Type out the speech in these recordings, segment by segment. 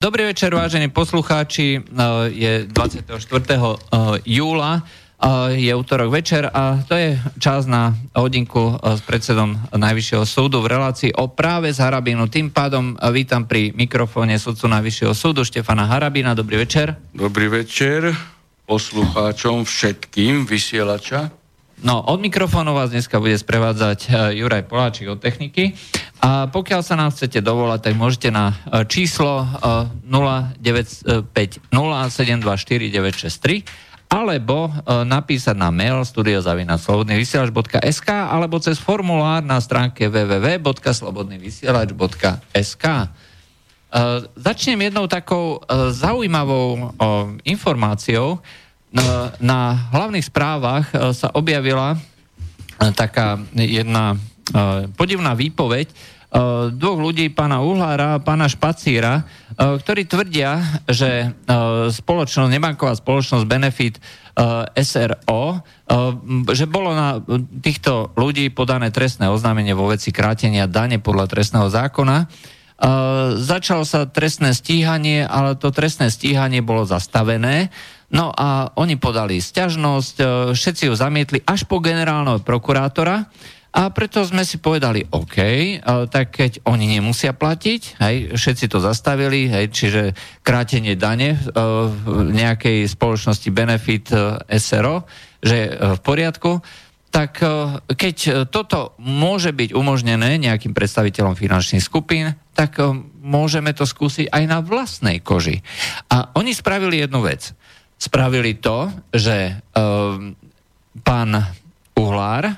Dobrý večer, vážení poslucháči. Je 24. júla je útorok večer a to je čas na hodinku s predsedom Najvyššieho súdu v relácii o práve z Harabínu. Tým pádom vítam pri mikrofóne sudcu Najvyššieho súdu Štefana Harabína. Dobrý večer. Dobrý večer poslucháčom všetkým vysielača. No, od mikrofónu vás dneska bude sprevádzať e, Juraj Poláčik od techniky. A pokiaľ sa nám chcete dovolať, tak môžete na e, číslo 0950 963 alebo e, napísať na mail studiozavinaclobodnyvysielač.sk alebo cez formulár na stránke www.slobodnyvysielač.sk Začnem jednou takou zaujímavou informáciou. Na hlavných správach sa objavila taká jedna podivná výpoveď dvoch ľudí, pána Uhlára a pána Špacíra, ktorí tvrdia, že spoločnosť, nebanková spoločnosť Benefit SRO, že bolo na týchto ľudí podané trestné oznámenie vo veci krátenia dane podľa trestného zákona. Začalo sa trestné stíhanie, ale to trestné stíhanie bolo zastavené. No a oni podali sťažnosť, všetci ju zamietli až po generálneho prokurátora. A preto sme si povedali, OK, tak keď oni nemusia platiť, hej, všetci to zastavili, hej, čiže krátenie dane v nejakej spoločnosti Benefit SRO, že v poriadku, tak keď toto môže byť umožnené nejakým predstaviteľom finančných skupín, tak môžeme to skúsiť aj na vlastnej koži. A oni spravili jednu vec. Spravili to, že pán Uhlár,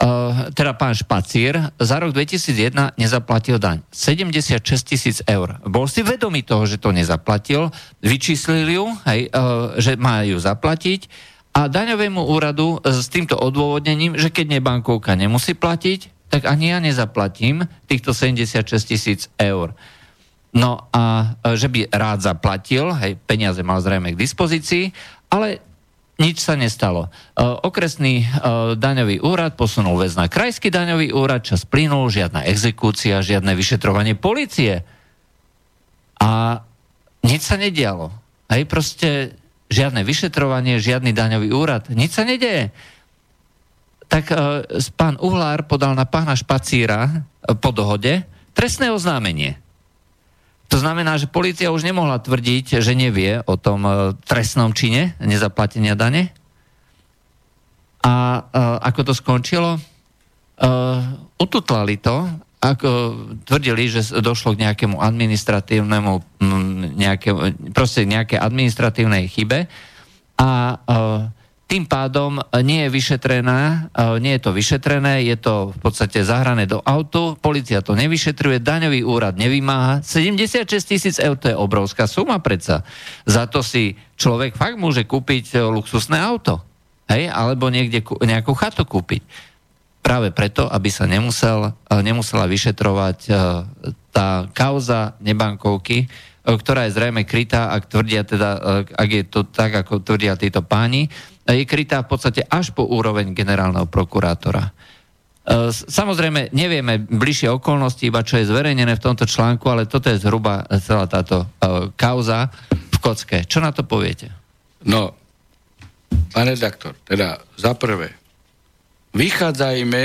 Uh, teda pán Špacír za rok 2001 nezaplatil daň. 76 tisíc eur. Bol si vedomý toho, že to nezaplatil, vyčíslili ju, hej, uh, že má ju zaplatiť a daňovému úradu s týmto odôvodnením, že keď nebankovka nemusí platiť, tak ani ja nezaplatím týchto 76 tisíc eur. No a že by rád zaplatil, hej, peniaze mal zrejme k dispozícii, ale nič sa nestalo. E, okresný e, daňový úrad posunul vec na krajský daňový úrad, čas plynul, žiadna exekúcia, žiadne vyšetrovanie policie. A nič sa nedialo. Hej, proste žiadne vyšetrovanie, žiadny daňový úrad, nič sa nedeje. Tak e, pán Uhlár podal na pána Špacíra e, po dohode trestné oznámenie. To znamená, že policia už nemohla tvrdiť, že nevie o tom e, trestnom čine nezaplatenia dane. A e, ako to skončilo? E, ututlali to, ako tvrdili, že došlo k nejakému administratívnemu, nejaké, proste nejaké administratívnej chybe a tým pádom nie je vyšetrená, e, nie je to vyšetrené, je to v podstate zahrané do autu, policia to nevyšetruje, daňový úrad nevymáha. 76 tisíc eur to je obrovská suma predsa. Za to si človek fakt môže kúpiť e, luxusné auto. Hej? Alebo niekde nejakú chatu kúpiť. Práve preto, aby sa nemusel, e, nemusela vyšetrovať tá kauza nebankovky, ktorá je zrejme krytá, ak tvrdia teda, ak je to tak, ako tvrdia títo páni, je krytá v podstate až po úroveň generálneho prokurátora. E, samozrejme, nevieme bližšie okolnosti, iba čo je zverejnené v tomto článku, ale toto je zhruba celá táto e, kauza v kocke. Čo na to poviete? No, pán redaktor, teda za prvé, vychádzajme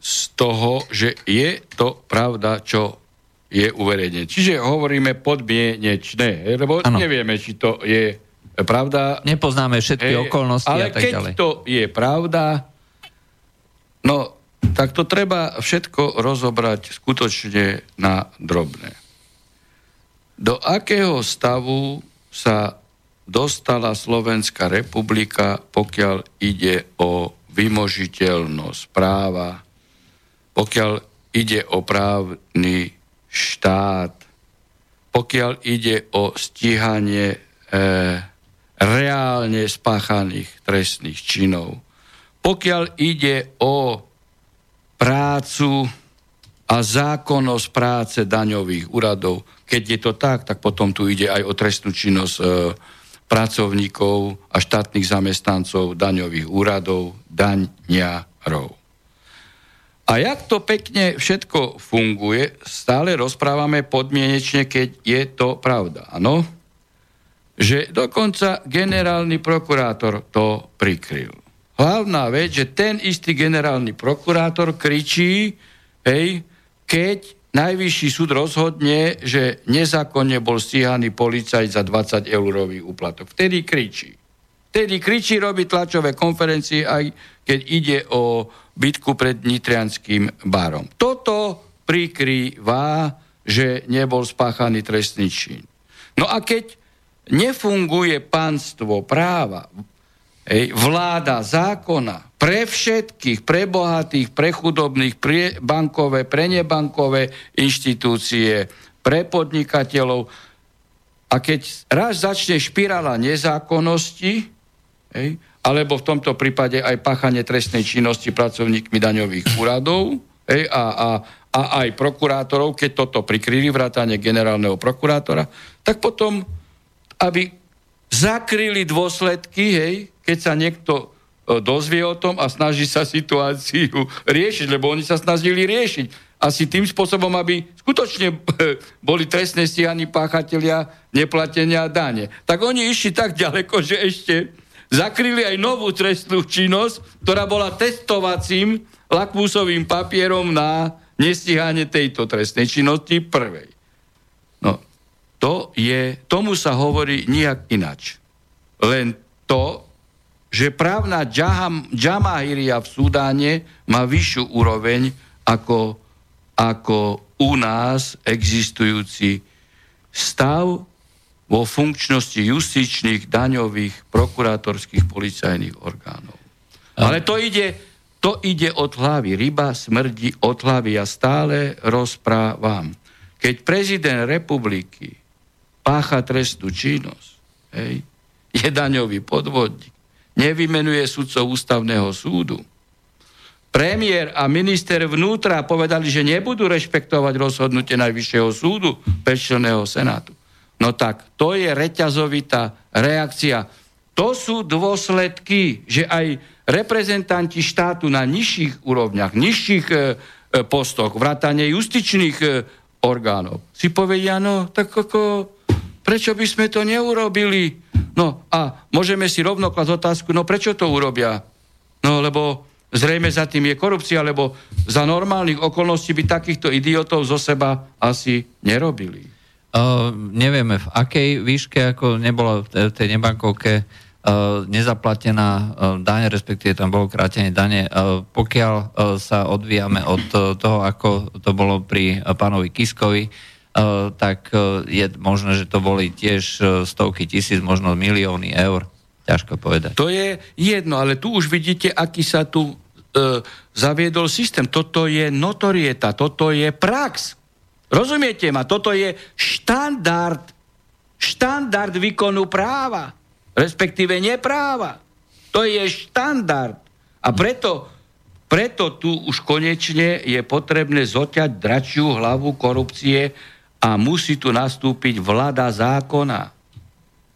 z toho, že je to pravda, čo je uverejnené. Čiže hovoríme podmienečné, lebo ano. nevieme, či to je pravda... Nepoznáme všetky hej, okolnosti ale a tak keď ďalej. to je pravda, no tak to treba všetko rozobrať skutočne na drobné. Do akého stavu sa dostala Slovenská republika, pokiaľ ide o vymožiteľnosť práva, pokiaľ ide o právny štát, pokiaľ ide o stíhanie e, reálne spáchaných trestných činov. Pokiaľ ide o prácu a zákonnosť práce daňových úradov, keď je to tak, tak potom tu ide aj o trestnú činnosť e, pracovníkov a štátnych zamestnancov daňových úradov, daňarov. A jak to pekne všetko funguje, stále rozprávame podmienečne, keď je to pravda. Áno? Že dokonca generálny prokurátor to prikryl. Hlavná vec, že ten istý generálny prokurátor kričí, hej, keď najvyšší súd rozhodne, že nezákonne bol stíhaný policajt za 20 eurový úplatok. Vtedy kričí. Vtedy kričí, robí tlačové konferencie, aj keď ide o bitku pred Nitrianským barom. Toto prikrýva, že nebol spáchaný trestný čin. No a keď nefunguje panstvo práva, vláda zákona pre všetkých, pre bohatých, pre chudobných, pre bankové, pre nebankové inštitúcie, pre podnikateľov. A keď raz začne špirála nezákonnosti, hej, alebo v tomto prípade aj páchanie trestnej činnosti pracovníkmi daňových úradov hej, a, a, a aj prokurátorov, keď toto prikryli vrátane generálneho prokurátora, tak potom, aby zakryli dôsledky, hej, keď sa niekto e, dozvie o tom a snaží sa situáciu riešiť, lebo oni sa snažili riešiť. Asi tým spôsobom, aby skutočne e, boli trestné stíhaní páchatelia neplatenia dane. Tak oni išli tak ďaleko, že ešte zakryli aj novú trestnú činnosť, ktorá bola testovacím lakmusovým papierom na nestíhanie tejto trestnej činnosti prvej. To je, tomu sa hovorí nijak inač. Len to, že právna džamahiria v Sudáne má vyššiu úroveň ako, ako u nás existujúci stav vo funkčnosti justičných, daňových, prokurátorských, policajných orgánov. Ale to ide, to ide od hlavy. Ryba smrdí od hlavy. Ja stále rozprávam. Keď prezident republiky pácha trestnú činnosť, hej, je daňový podvodník, nevymenuje sudcov ústavného súdu, premiér a minister vnútra povedali, že nebudú rešpektovať rozhodnutie Najvyššieho súdu, pečleného senátu. No tak to je reťazovitá reakcia. To sú dôsledky, že aj reprezentanti štátu na nižších úrovniach, nižších e, e, postoch, vrátane justičných e, orgánov, si povedia, no tak ako, prečo by sme to neurobili? No a môžeme si rovno klasť otázku, no prečo to urobia? No lebo zrejme za tým je korupcia, lebo za normálnych okolností by takýchto idiotov zo seba asi nerobili. Uh, nevieme v akej výške, ako nebola v tej nebankovke nezaplatená daň, respektíve tam bolo krátenie dane. Pokiaľ sa odvíjame od toho, ako to bolo pri pánovi Kiskovi, tak uh, je možné, že to boli tiež uh, stovky tisíc, možno milióny eur. Ťažko povedať. To je jedno, ale tu už vidíte, aký sa tu uh, zaviedol systém. Toto je notorieta, toto je prax. Rozumiete ma? Toto je štandard, štandard výkonu práva, respektíve nepráva. To je štandard. A preto, preto tu už konečne je potrebné zoťať dračiu hlavu korupcie a musí tu nastúpiť vláda zákona.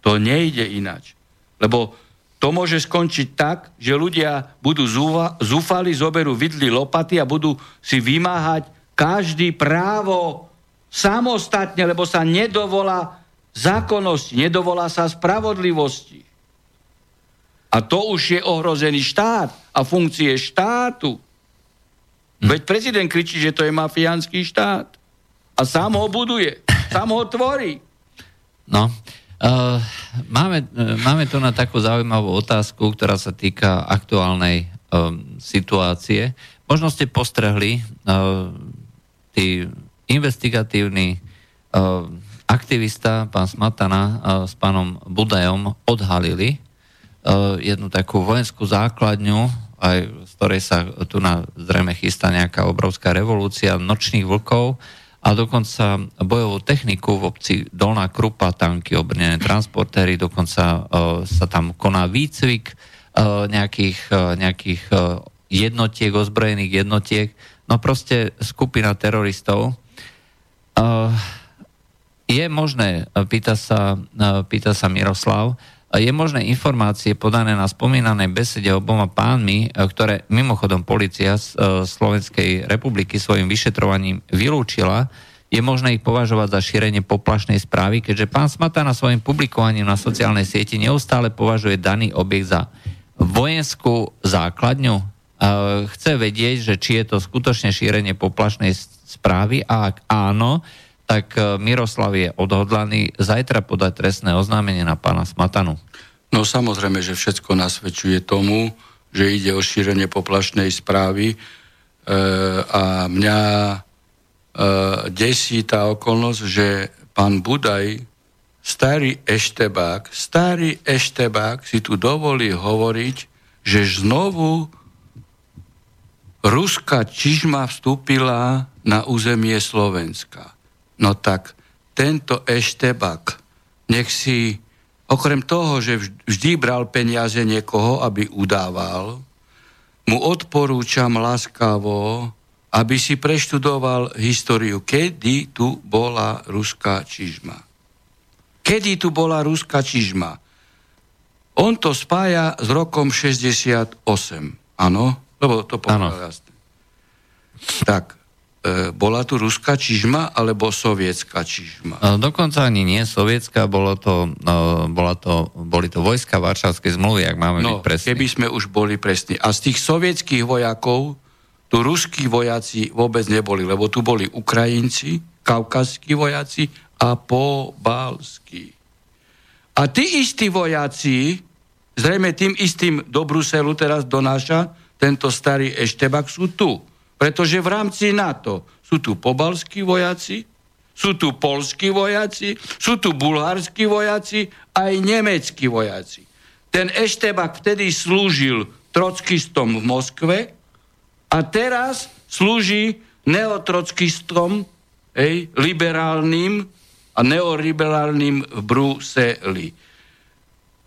To nejde inač. Lebo to môže skončiť tak, že ľudia budú zúfali, zoberú vidli lopaty a budú si vymáhať každý právo samostatne, lebo sa nedovolá zákonnosti, nedovolá sa spravodlivosti. A to už je ohrozený štát a funkcie štátu. Hm. Veď prezident kričí, že to je mafiánsky štát. A sám ho buduje, sám ho tvorí. No, uh, máme, uh, máme tu na takú zaujímavú otázku, ktorá sa týka aktuálnej um, situácie. Možno ste postrehli uh, tí investigatívny uh, aktivista, pán Smatana, uh, s pánom Budajom odhalili uh, jednu takú vojenskú základňu, aj z ktorej sa tu na zrejme chystá nejaká obrovská revolúcia nočných vlkov a dokonca bojovú techniku v obci Dolná Krupa, tanky, obrnené transportéry, dokonca uh, sa tam koná výcvik uh, nejakých, uh, nejakých jednotiek, ozbrojených jednotiek, No proste skupina teroristov. Je možné, pýta sa, pýta sa Miroslav, je možné informácie podané na spomínanej besede oboma pánmi, ktoré mimochodom policia z Slovenskej republiky svojim vyšetrovaním vylúčila, je možné ich považovať za šírenie poplašnej správy, keďže pán Smata na svojim publikovaním na sociálnej sieti neustále považuje daný objekt za vojenskú základňu. Chce vedieť, že či je to skutočne šírenie poplašnej správy a ak áno, tak e, Miroslav je odhodlaný zajtra podať trestné oznámenie na pána Smatanu. No samozrejme, že všetko nasvedčuje tomu, že ide o šírenie poplašnej správy e, a mňa e, desí tá okolnosť, že pán Budaj, starý eštebák, starý eštebák si tu dovolí hovoriť, že znovu ruská čižma vstúpila na územie Slovenska. No tak tento Eštebak, nech si, okrem toho, že vždy bral peniaze niekoho, aby udával, mu odporúčam láskavo, aby si preštudoval históriu, kedy tu bola ruská čižma. Kedy tu bola ruská čižma? On to spája s rokom 68. Áno? Lebo to povedal. Tak, bola tu ruská čižma alebo sovietská čižma? E, dokonca ani nie sovietská, bolo to, e, bola to, boli to vojska Varšavskej zmluvy, ak máme no, byť presní. keby sme už boli presní. A z tých sovietských vojakov tu ruskí vojaci vôbec neboli, lebo tu boli Ukrajinci, kaukazskí vojaci a pobalskí. A tí istí vojaci, zrejme tým istým do Bruselu teraz donáša tento starý Eštebak, sú tu. Pretože v rámci NATO sú tu pobalskí vojaci, sú tu polskí vojaci, sú tu bulharskí vojaci, aj nemeckí vojaci. Ten Eštebak vtedy slúžil trockistom v Moskve a teraz slúži neotrockistom, hej, liberálnym a neoliberálnym v Bruseli.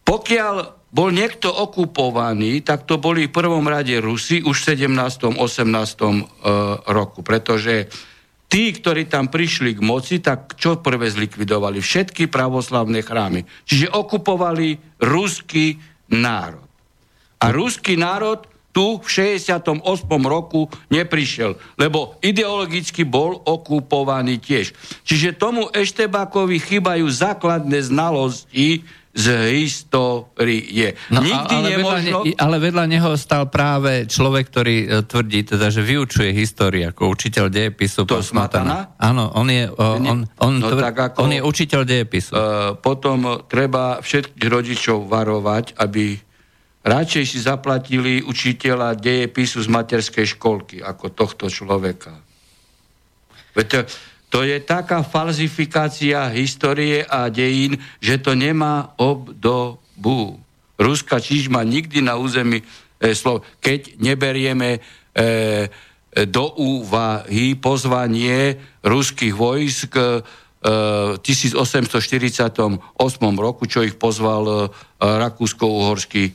Pokiaľ bol niekto okupovaný, tak to boli v prvom rade Rusi už v 17. 18. E, roku, pretože tí, ktorí tam prišli k moci, tak čo prvé zlikvidovali? Všetky pravoslavné chrámy. Čiže okupovali ruský národ. A ruský národ tu v 68. roku neprišiel, lebo ideologicky bol okupovaný tiež. Čiže tomu Eštebákovi chýbajú základné znalosti z histórie. No, Nikdy ale, nemožno... vedľa ale vedľa neho stal práve človek, ktorý uh, tvrdí, teda, že vyučuje históriu ako učiteľ dejepisu. To Smatana? Áno, on je, on, on, no, tvr... ako, on je učiteľ dejepisu. Uh, potom treba všetkých rodičov varovať, aby radšej si zaplatili učiteľa dejepisu z materskej školky ako tohto človeka. Veď to je taká falzifikácia histórie a dejín, že to nemá obdobu. Ruská čižma nikdy na území e, Slov... Keď neberieme e, do úvahy pozvanie ruských vojsk e, v 1848 roku, čo ich pozval e, rakúsko-uhorský e,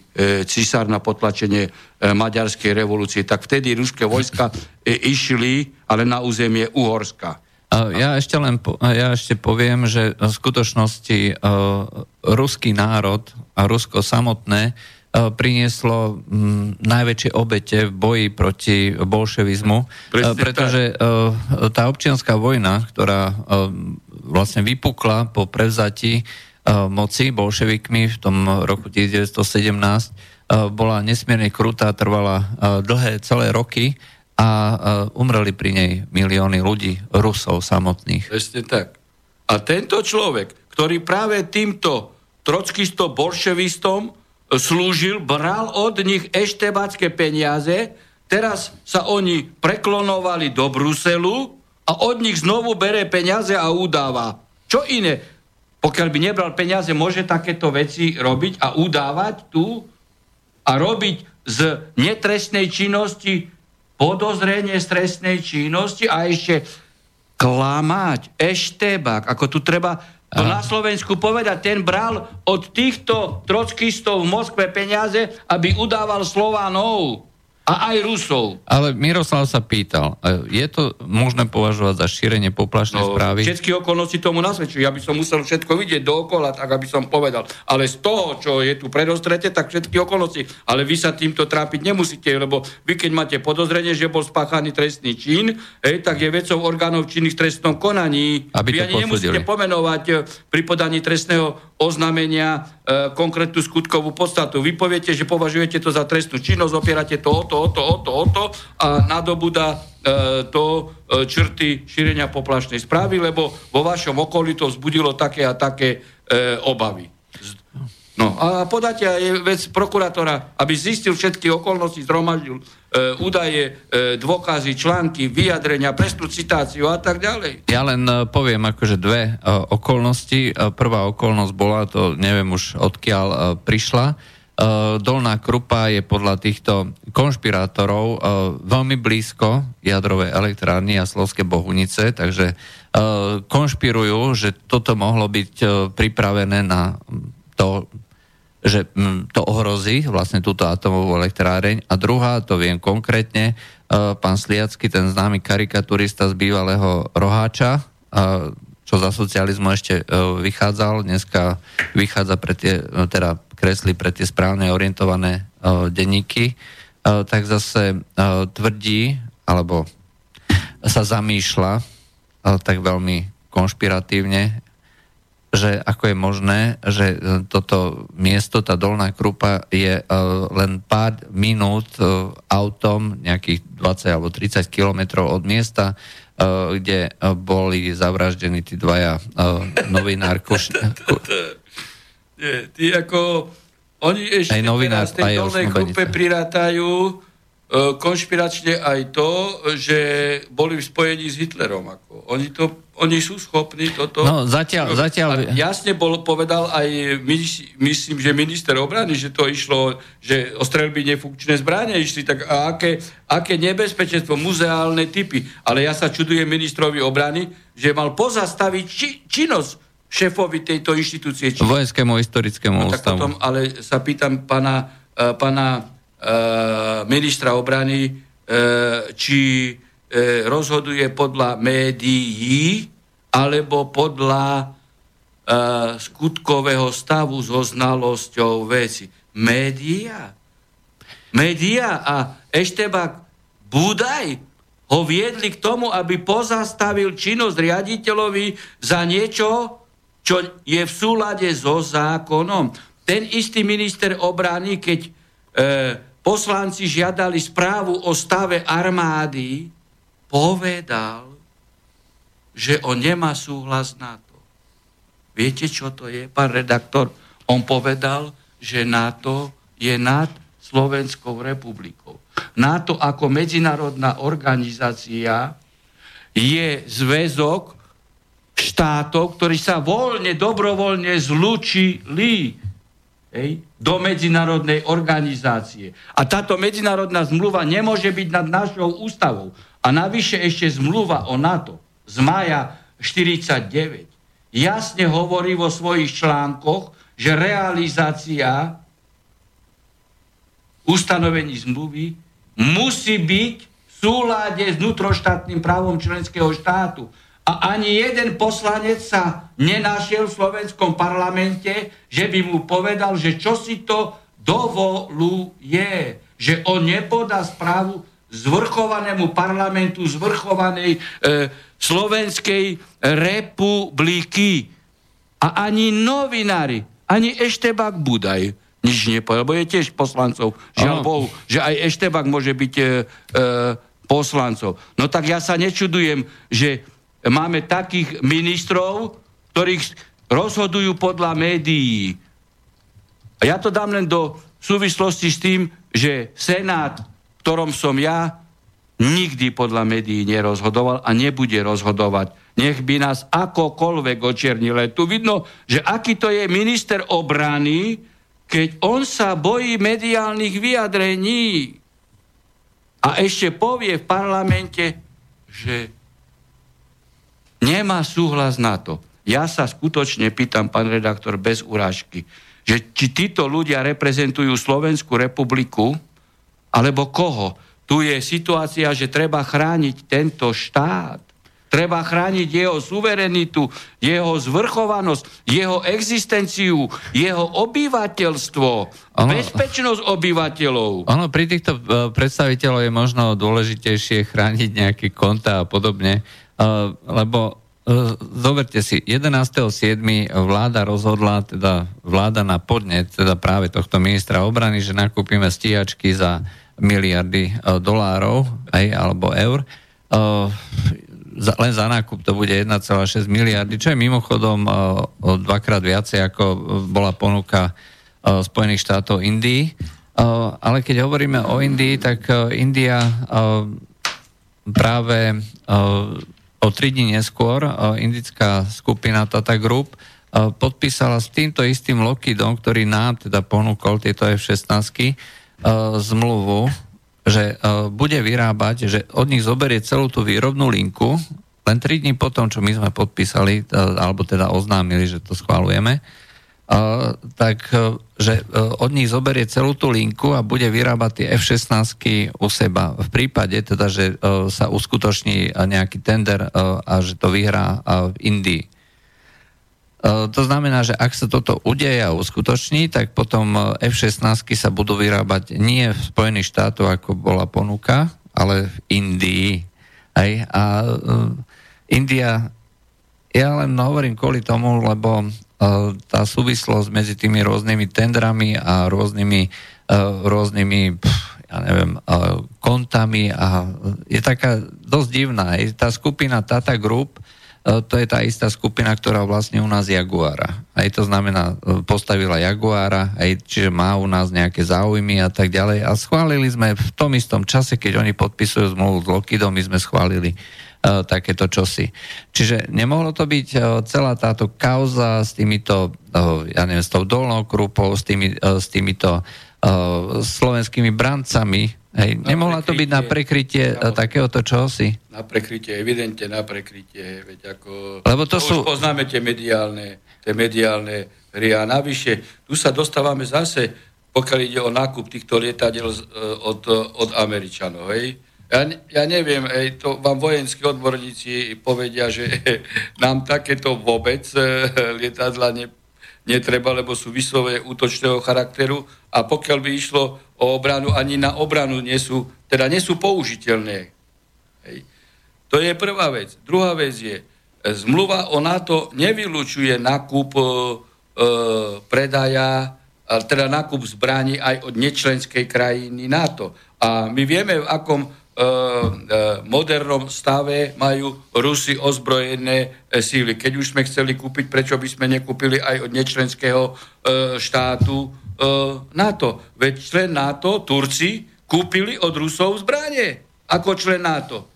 cisár na potlačenie e, maďarskej revolúcie, tak vtedy ruské vojska išli, ale na územie Uhorska. Ja ešte len ja ešte poviem, že v skutočnosti uh, ruský národ a Rusko samotné uh, prinieslo najväčšie obete v boji proti bolševizmu, uh, pretože uh, tá občianská vojna, ktorá vlastne vypukla po prevzati moci bolševikmi v tom roku 1917, uh, bola nesmierne krutá, trvala dlhé celé roky a umreli pri nej milióny ľudí, Rusov samotných. Presne tak. A tento človek, ktorý práve týmto trockisto bolševistom slúžil, bral od nich eštebácké peniaze, teraz sa oni preklonovali do Bruselu a od nich znovu bere peniaze a udáva. Čo iné? Pokiaľ by nebral peniaze, môže takéto veci robiť a udávať tu a robiť z netrestnej činnosti podozrenie z trestnej činnosti a ešte klamať, eštebak, ako tu treba to na Slovensku povedať, ten bral od týchto trockistov v Moskve peniaze, aby udával Slovanov. A aj Rusov. Ale Miroslav sa pýtal, e, je to možné považovať za šírenie poplašnej no, správy? Všetky okolnosti tomu nasvedčujú. Ja by som musel všetko vidieť dookola, tak aby som povedal. Ale z toho, čo je tu predostrete, tak všetky okolnosti. Ale vy sa týmto trápiť nemusíte, lebo vy keď máte podozrenie, že bol spáchaný trestný čin, hej, tak je vecou orgánov činných v trestnom konaní. Aby vy ani nemusíte pomenovať e, pri podaní trestného oznámenia konkrétnu skutkovú podstatu. Vy poviete, že považujete to za trestnú činnosť, opierate to o to, o to, o to, o to a nadobúda e, to e, črty šírenia poplašnej správy, lebo vo vašom okolí to vzbudilo také a také e, obavy. No a podáte aj vec prokurátora, aby zistil všetky okolnosti, zhromaždil e, údaje, e, dôkazy, články, vyjadrenia, presnú citáciu a tak ďalej. Ja len e, poviem akože dve e, okolnosti. E, prvá okolnosť bola, to neviem už odkiaľ e, prišla, e, Dolná Krupa je podľa týchto konšpirátorov e, veľmi blízko jadrovej elektrárny a Slovské Bohunice, takže e, konšpirujú, že toto mohlo byť e, pripravené na to že mm, to ohrozí vlastne túto atomovú elektráreň. A druhá, to viem konkrétne, e, pán Sliacky, ten známy karikaturista z bývalého Roháča, e, čo za socializmu ešte e, vychádzal, dneska vychádza pre tie, teda kresli pre tie správne orientované denníky, tak zase tvrdí, alebo sa zamýšľa tak veľmi konšpiratívne, že ako je možné, že e, toto miesto, tá dolná krupa je uh, len pár minút uh, autom, nejakých 20 alebo 30 kilometrov od miesta, kde boli zavraždení tí dvaja novinár. Kuš... Ty ako... Oni ešte aj novinár, teraz tej dolnej krupe prirátajú konšpiračne aj to, že boli v spojení s Hitlerom. Ako. Oni to oni sú schopní toto... No, zatiaľ... zatiaľ... jasne bol, povedal aj, myslím, že minister obrany, že to išlo, že o strelby nefunkčné zbranie išli, tak a aké, aké nebezpečenstvo, muzeálne typy. Ale ja sa čudujem ministrovi obrany, že mal pozastaviť či, činnosť šéfovi tejto inštitúcie. Či... Vojenskému historickému no, ústavu. Potom, ale sa pýtam pana, uh, pana ministra obrany, uh, či e, rozhoduje podľa médií alebo podľa skutkového stavu so znalosťou veci. Média. Média a Eštebak Budaj ho viedli k tomu, aby pozastavil činnosť riaditeľovi za niečo, čo je v súlade so zákonom. Ten istý minister obrany, keď e, poslanci žiadali správu o stave armády, povedal, že on nemá súhlas na to. Viete, čo to je, pán redaktor? On povedal, že NATO je nad Slovenskou republikou. NATO ako medzinárodná organizácia je zväzok štátov, ktorí sa voľne, dobrovoľne zlučili hej, do medzinárodnej organizácie. A táto medzinárodná zmluva nemôže byť nad našou ústavou. A navyše ešte zmluva o NATO z maja 49 jasne hovorí vo svojich článkoch, že realizácia ustanovení zmluvy musí byť v súlade s vnútroštátnym právom členského štátu. A ani jeden poslanec sa nenašiel v slovenskom parlamente, že by mu povedal, že čo si to dovoluje. Že on nepodá správu zvrchovanému parlamentu zvrchovanej e, Slovenskej republiky. A ani novinári, ani Eštebak Budaj nič nepovedal, lebo je tiež poslancov. Žiaľ Bohu, že aj Eštebak môže byť e, e, poslancov. No tak ja sa nečudujem, že máme takých ministrov, ktorých rozhodujú podľa médií. A ja to dám len do súvislosti s tým, že Senát ktorom som ja, nikdy podľa médií nerozhodoval a nebude rozhodovať. Nech by nás akokoľvek očernil. Tu vidno, že aký to je minister obrany, keď on sa bojí mediálnych vyjadrení a ešte povie v parlamente, že nemá súhlas na to. Ja sa skutočne pýtam, pán redaktor, bez urážky, že či títo ľudia reprezentujú Slovenskú republiku, Alebo koho? Tu je situácia, že treba chrániť tento štát. Treba chrániť jeho suverenitu, jeho zvrchovanosť, jeho existenciu, jeho obyvateľstvo, ono, bezpečnosť obyvateľov. Ono pri týchto uh, predstaviteľov je možno dôležitejšie chrániť nejaké konta a podobne, lebo uh, zoberte si, 11.7. vláda rozhodla, teda vláda na podnet, teda práve tohto ministra obrany, že nakúpime stíhačky za miliardy uh, dolárov aj, alebo eur. Za, len za nákup to bude 1,6 miliardy, čo je mimochodom dvakrát viacej, ako bola ponuka Spojených štátov Indii. Ale keď hovoríme o Indii, tak India práve o tri dní neskôr uh, indická skupina Tata Group uh, podpísala s týmto istým Lockheedom, ktorý nám teda ponúkol tieto F-16 uh, zmluvu že bude vyrábať, že od nich zoberie celú tú výrobnú linku, len 3 dní potom, čo my sme podpísali, alebo teda oznámili, že to schválujeme, tak uh, že uh, od nich zoberie celú tú linku a bude vyrábať tie F-16 u seba. V prípade teda, že uh, sa uskutoční nejaký tender a že to vyhrá v Indii. E, to znamená, že ak sa toto udeje a uskutoční, tak potom e, F-16 sa budú vyrábať nie v Spojených štátoch, ako bola ponuka, ale v Indii. Hej? A India, ja len hovorím kvôli tomu, lebo tá súvislosť medzi tými rôznymi tendrami a rôznymi, uh, rôznymi pff, ja neviem, uh, kontami a je taká dosť divná. Tá skupina Tata Group E, to je tá istá skupina, ktorá vlastne u nás Jaguara. Aj to znamená, e, postavila Jaguara, aj, čiže má u nás nejaké záujmy a tak ďalej. A schválili sme v tom istom čase, keď oni podpisujú zmluvu s Lockheedom, my sme schválili takéto čosi. Čiže nemohlo to byť uh, celá táto kauza s týmito, uh, ja neviem, s tou dolnou krupou, s, tými, s týmito slovenskými brancami, Hej, na nemohla to byť na prekrytie no, takéhoto čohosi? Na prekrytie, evidentne na prekrytie. Veď ako, Lebo to, to sú... už poznáme tie mediálne, tie mediálne hry. A navyše, tu sa dostávame zase, pokiaľ ide o nákup týchto lietadiel e, od, od Američanov. Hej. Ja, ja neviem, hej, to vám vojenskí odborníci povedia, že nám takéto vôbec e, lietadla ne, netreba, lebo sú vyslovene útočného charakteru a pokiaľ by išlo o obranu, ani na obranu nie sú, teda nie sú použiteľné. Hej. To je prvá vec. Druhá vec je, zmluva o NATO nevylučuje nákup e, e predaja, teda nákup zbraní aj od nečlenskej krajiny NATO. A my vieme, v akom E, e, modernom stave majú Rusy ozbrojené e, síly. Keď už sme chceli kúpiť, prečo by sme nekúpili aj od nečlenského štátu NATO? Veď člen NATO, Turci, kúpili od Rusov zbranie ako člen NATO.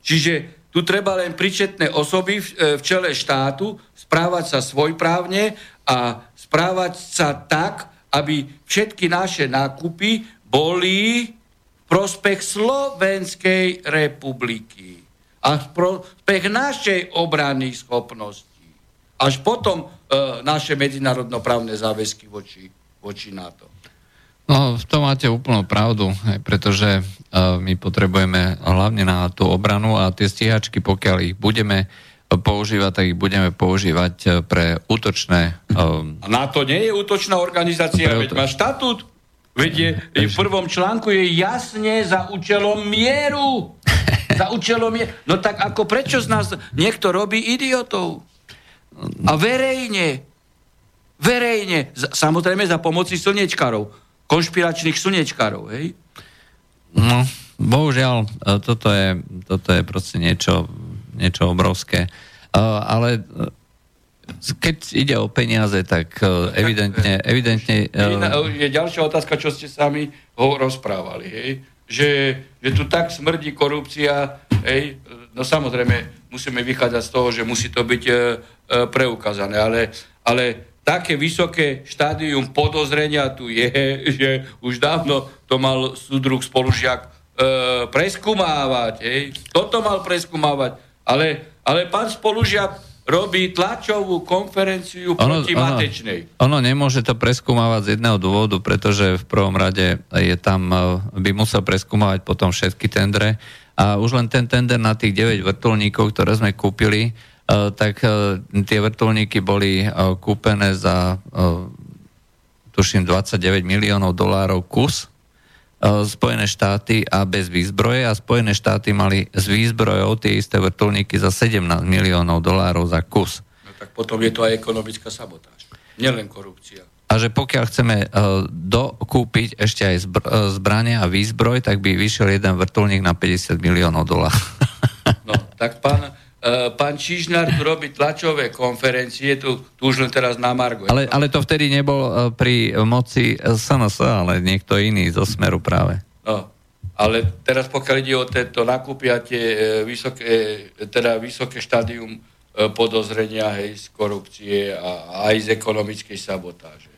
Čiže tu treba len pričetné osoby v čele štátu správať sa svojprávne a správať sa tak, aby všetky naše nákupy boli prospech Slovenskej republiky a prospech našej obrany schopnosti. Až potom e, naše medzinárodnoprávne záväzky voči, voči NATO. No, v tom máte úplnú pravdu, aj pretože uh, my potrebujeme hlavne na tú obranu a tie stíhačky, pokiaľ ich budeme používať, tak ich budeme používať e, pre útočné... Um, a NATO nie je útočná organizácia, veď má štatút Veď je, je v prvom článku je jasne za účelom mieru. Za účelom mieru. No tak ako prečo z nás niekto robí idiotov? A verejne. Verejne. Samozrejme za pomoci slnečkarov. Konšpiračných slnečkarov, hej? No, bohužiaľ, e, toto je, toto je proste niečo, niečo obrovské. Uh, ale keď ide o peniaze, tak e, evidentne... evidentne uh... Je ďalšia otázka, čo ste sami ho rozprávali. Hej? Že, že tu tak smrdí korupcia, hej? no samozrejme musíme vychádzať z toho, že musí to byť uh, preukázané, ale, ale také vysoké štádium podozrenia tu je, že už dávno to mal súdruh spolužiak uh, preskumávať. Hej? Toto mal preskumávať. Ale, ale pán spolužiak robí tlačovú konferenciu ono, proti ono, Matečnej. Ono nemôže to preskúmavať z jedného dôvodu, pretože v prvom rade je tam, e, by musel preskúmavať potom všetky tendre a už len ten tender na tých 9 vrtulníkov, ktoré sme kúpili, uh, tak uh, tie vrtulníky boli kúpené za tuším 29 miliónov dolárov kus Spojené štáty a bez výzbroje a Spojené štáty mali s výzbrojou tie isté vrtulníky za 17 miliónov dolárov za kus. No tak potom je to aj ekonomická sabotáž. Nielen korupcia. A že pokiaľ chceme uh, dokúpiť ešte aj zbr- uh, zbranie a výzbroj, tak by vyšiel jeden vrtulník na 50 miliónov dolárov. no, tak pán, pán Čižnár tu robí tlačové konferencie, tu, tu už len teraz na Margo. Ale, ale to vtedy nebol uh, pri moci SNS, ale niekto iný zo Smeru práve. No, ale teraz pokiaľ ide o tento nakúpia tie vysoké, teda vysoké štádium podozrenia hej, z korupcie a aj z ekonomickej sabotáže.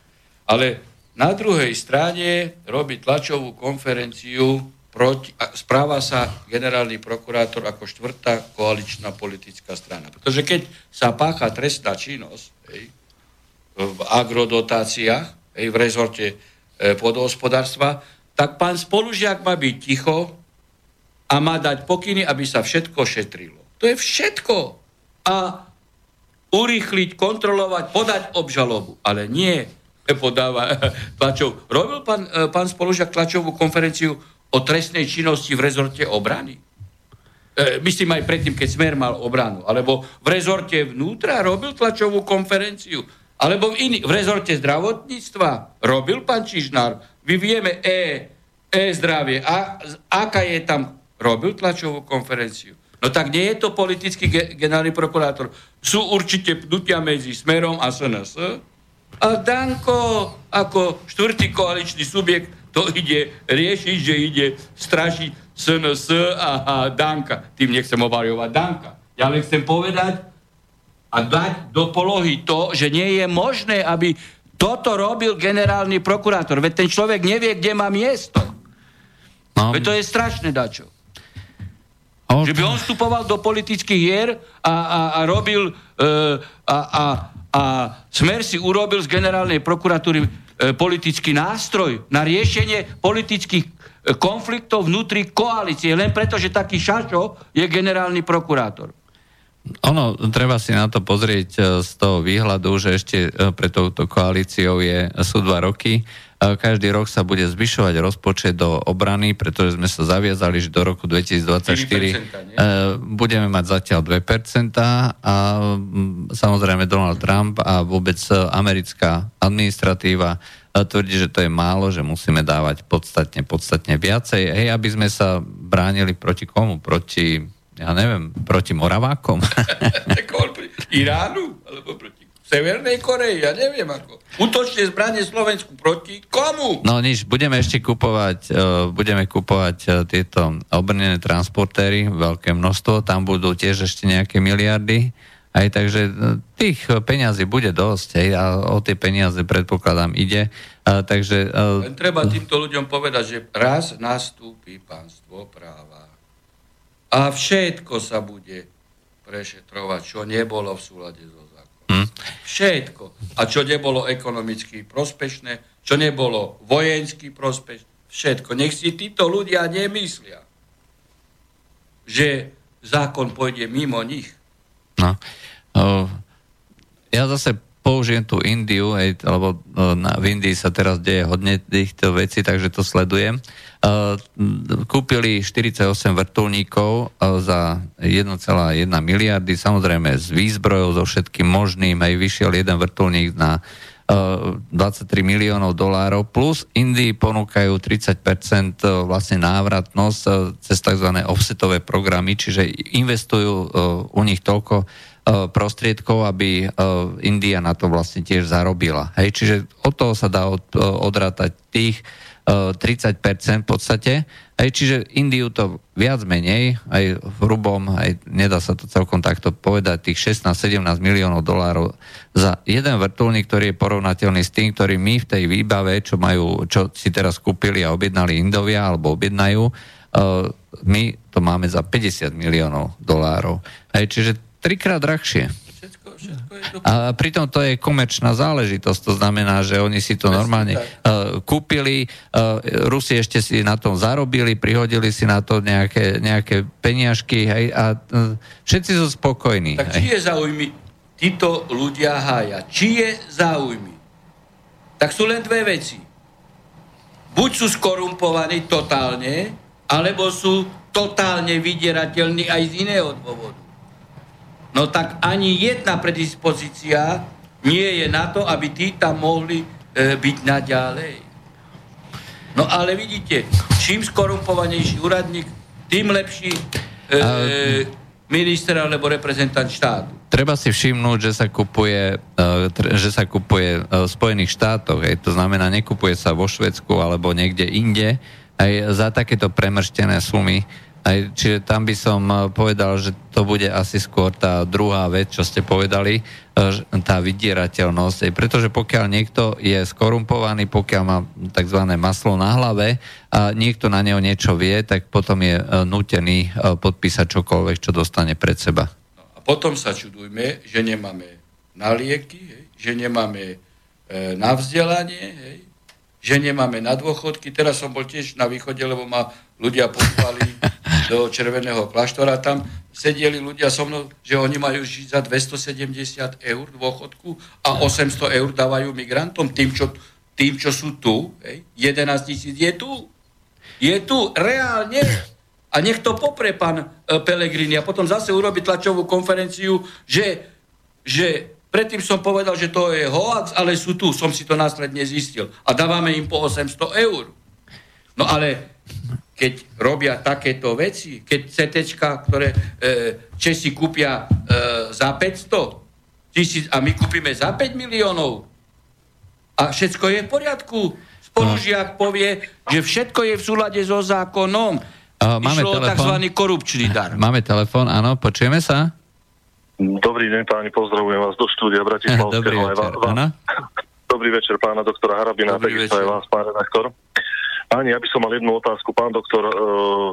Ale na druhej strane robí tlačovú konferenciu proti, správa sa generálny prokurátor ako štvrtá koaličná politická strana. Pretože keď sa pácha trestná činnosť hej, v agrodotáciách, hej, v rezorte e, podhospodárstva, tak pán spolužiak má byť ticho a má dať pokyny, aby sa všetko šetrilo. To je všetko. A urýchliť, kontrolovať, podať obžalobu. Ale nie podáva tlačov. Robil pán, e, pán Spolužiak tlačovú konferenciu o trestnej činnosti v rezorte obrany? E, myslím aj predtým, keď Smer mal obranu. Alebo v rezorte vnútra robil tlačovú konferenciu. Alebo v, iný, v rezorte zdravotníctva robil pán Čižnár. Vy vieme E, E zdravie. A, aká je tam? Robil tlačovú konferenciu. No tak nie je to politický ge- generálny prokurátor. Sú určite pnutia medzi Smerom a SNS, a Danko ako štvrtý koaličný subjekt to ide riešiť, že ide strašiť SNS a, a Danka. Tým nechcem obariovať Danka. Ja len chcem povedať a dať do polohy to, že nie je možné, aby toto robil generálny prokurátor. Veď ten človek nevie, kde má miesto. No. Veď to je strašné dačo. Okay. Že by on vstupoval do politických hier a, a, a robil uh, a, a, a Smer si urobil z generálnej prokuratúry e, politický nástroj na riešenie politických e, konfliktov vnútri koalície, len preto, že taký šašo je generálny prokurátor. Ono, treba si na to pozrieť e, z toho výhľadu, že ešte e, pre touto koalíciou je, sú dva roky každý rok sa bude zvyšovať rozpočet do obrany, pretože sme sa zaviazali, že do roku 2024 e, budeme mať zatiaľ 2% a samozrejme Donald Trump a vôbec americká administratíva e, tvrdí, že to je málo, že musíme dávať podstatne, podstatne viacej, hej, aby sme sa bránili proti komu? Proti, ja neviem, proti Moravákom? Iránu? Alebo proti Severnej Koreji, ja neviem ako. Útočne zbranie Slovensku proti komu? No nič, budeme ešte kupovať, uh, budeme kupovať uh, tieto obrnené transportéry, veľké množstvo, tam budú tiež ešte nejaké miliardy. Aj takže uh, tých peňazí bude dosť, hej, a o tie peniaze predpokladám ide. Uh, takže, uh, Len treba týmto ľuďom povedať, že raz nastúpi pánstvo práva a všetko sa bude prešetrovať, čo nebolo v súlade so Hm? Všetko. A čo nebolo ekonomicky prospešné, čo nebolo vojensky prospešné, všetko. Nech si títo ľudia nemyslia, že zákon pôjde mimo nich. No. ja zase použijem tú Indiu, hej, lebo na, v Indii sa teraz deje hodne týchto vecí, takže to sledujem. Uh, kúpili 48 vrtulníkov uh, za 1,1 miliardy, samozrejme s výzbrojou, so všetkým možným, aj vyšiel jeden vrtulník na uh, 23 miliónov dolárov, plus Indii ponúkajú 30% vlastne návratnosť cez tzv. offsetové programy, čiže investujú u nich toľko prostriedkov, aby India na to vlastne tiež zarobila. Hej, čiže od toho sa dá od, odrátať tých 30% v podstate. Aj, čiže Indiu to viac menej, aj v hrubom, aj nedá sa to celkom takto povedať, tých 16-17 miliónov dolárov za jeden vrtulník, ktorý je porovnateľný s tým, ktorý my v tej výbave, čo, majú, čo si teraz kúpili a objednali Indovia alebo objednajú, uh, my to máme za 50 miliónov dolárov. Aj, čiže trikrát drahšie. Všetko A pritom to je komerčná záležitosť, to znamená, že oni si to normálne uh, kúpili, uh, Rusi ešte si na tom zarobili, prihodili si na to nejaké, nejaké peniažky hej, a uh, všetci sú spokojní. Tak či je záujmy títo ľudia hája? Či je záujmy? Tak sú len dve veci. Buď sú skorumpovaní totálne, alebo sú totálne vydierateľní aj z iného dôvodu. No tak ani jedna predispozícia nie je na to, aby tí tam mohli e, byť naďalej. No ale vidíte, čím skorumpovanejší úradník, tým lepší e, e, minister alebo reprezentant štátu. Treba si všimnúť, že sa kupuje, e, že sa kupuje e, v Spojených štátoch, hej, to znamená, nekupuje sa vo Švedsku alebo niekde inde, aj za takéto premrštené sumy aj, čiže tam by som eh, povedal, že to bude asi skôr tá druhá vec, čo ste povedali, eh, tá vydierateľnosť. Pretože pokiaľ niekto je skorumpovaný, pokiaľ má tzv. maslo na hlave a niekto na neho niečo vie, tak potom je eh, nutený podpísať čokoľvek, čo dostane pred seba. No a potom sa čudujme, že nemáme na lieky, že nemáme na vzdelanie, hej, že nemáme na dôchodky. Teraz som bol tiež na východe, lebo ma ľudia pozvali do Červeného kláštora. Tam sedeli ľudia so mnou, že oni majú žiť za 270 eur dôchodku a 800 eur dávajú migrantom, tým, čo, tým, čo sú tu. Hej. 11 tisíc je tu. Je tu, reálne. A nech to popre pán e, Pelegrini a potom zase urobi tlačovú konferenciu, že, že Predtým som povedal, že to je hoax, ale sú tu, som si to následne zistil. A dávame im po 800 eur. No ale keď robia takéto veci, keď CT, ktoré e, Česi kúpia e, za 500 tisíc a my kúpime za 5 miliónov a všetko je v poriadku. Spolužiak povie, že všetko je v súlade so zákonom. Uh, máme Išlo tzv. korupčný dar. Máme telefón, áno, počujeme sa? Dobrý deň páni, pozdravujem vás do štúdia Bratislavského. Dobrý večer, vás, Dobrý večer pána doktora Harabina, takisto aj vás, pán redaktor. Páni, ja by som mal jednu otázku, pán doktor, e,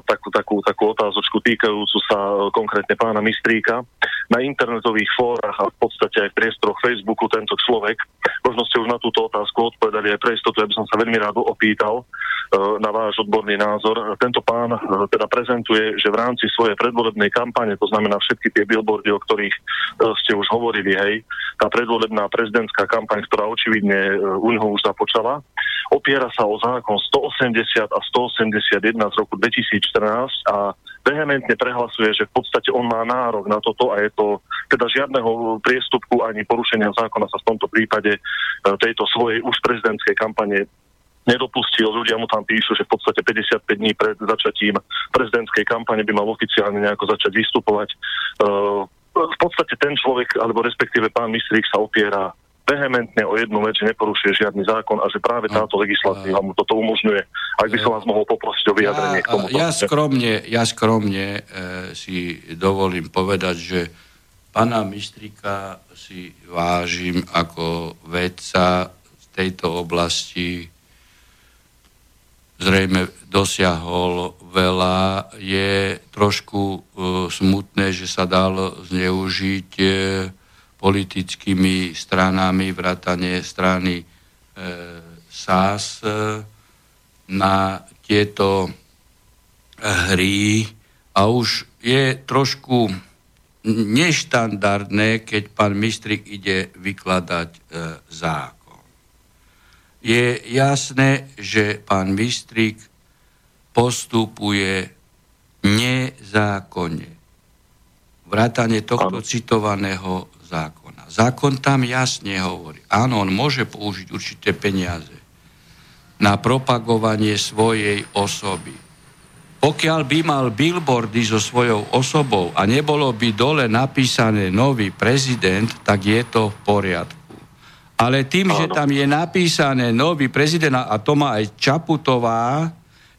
takú, takú, takú otázočku týkajúcu sa e, konkrétne pána Mistríka. Na internetových fórach a v podstate aj v priestoroch Facebooku tento človek, možno ste už na túto otázku odpovedali aj pre istotu, ja by som sa veľmi rád opýtal na váš odborný názor. Tento pán e, teda prezentuje, že v rámci svojej predvolebnej kampane, to znamená všetky tie billboardy, o ktorých e, ste už hovorili, hej, tá predvolebná prezidentská kampaň, ktorá očividne e, u neho už započala, opiera sa o zákon 180 a 181 z roku 2014 a vehementne prehlasuje, že v podstate on má nárok na toto a je to teda žiadneho priestupku ani porušenia zákona sa v tomto prípade e, tejto svojej už prezidentskej kampane nedopustil. Ľudia mu tam píšu, že v podstate 55 dní pred začatím prezidentskej kampane by mal oficiálne nejako začať vystupovať. E, v podstate ten človek, alebo respektíve pán Mistrík sa opiera vehementne o jednu vec, že neporušuje žiadny zákon a že práve táto legislatíva mu toto umožňuje. Ak by som vás mohol poprosiť o vyjadrenie ja, k tomu. Ja skromne, ja skromne e, si dovolím povedať, že pána Mistrika si vážim ako vedca z tejto oblasti zrejme dosiahol veľa. Je trošku e, smutné, že sa dal zneužiť e, politickými stranami, vrátane strany e, SAS e, na tieto hry a už je trošku neštandardné, keď pán Mistrik ide vykladať e, zákon. Je jasné, že pán Mistrik postupuje nezákonne. Vrátanie tohto citovaného zákona. Zákon tam jasne hovorí, áno, on môže použiť určité peniaze na propagovanie svojej osoby. Pokiaľ by mal billboardy so svojou osobou a nebolo by dole napísané nový prezident, tak je to v poriadku. Ale tým, že tam je napísané nový prezident, a to má aj Čaputová,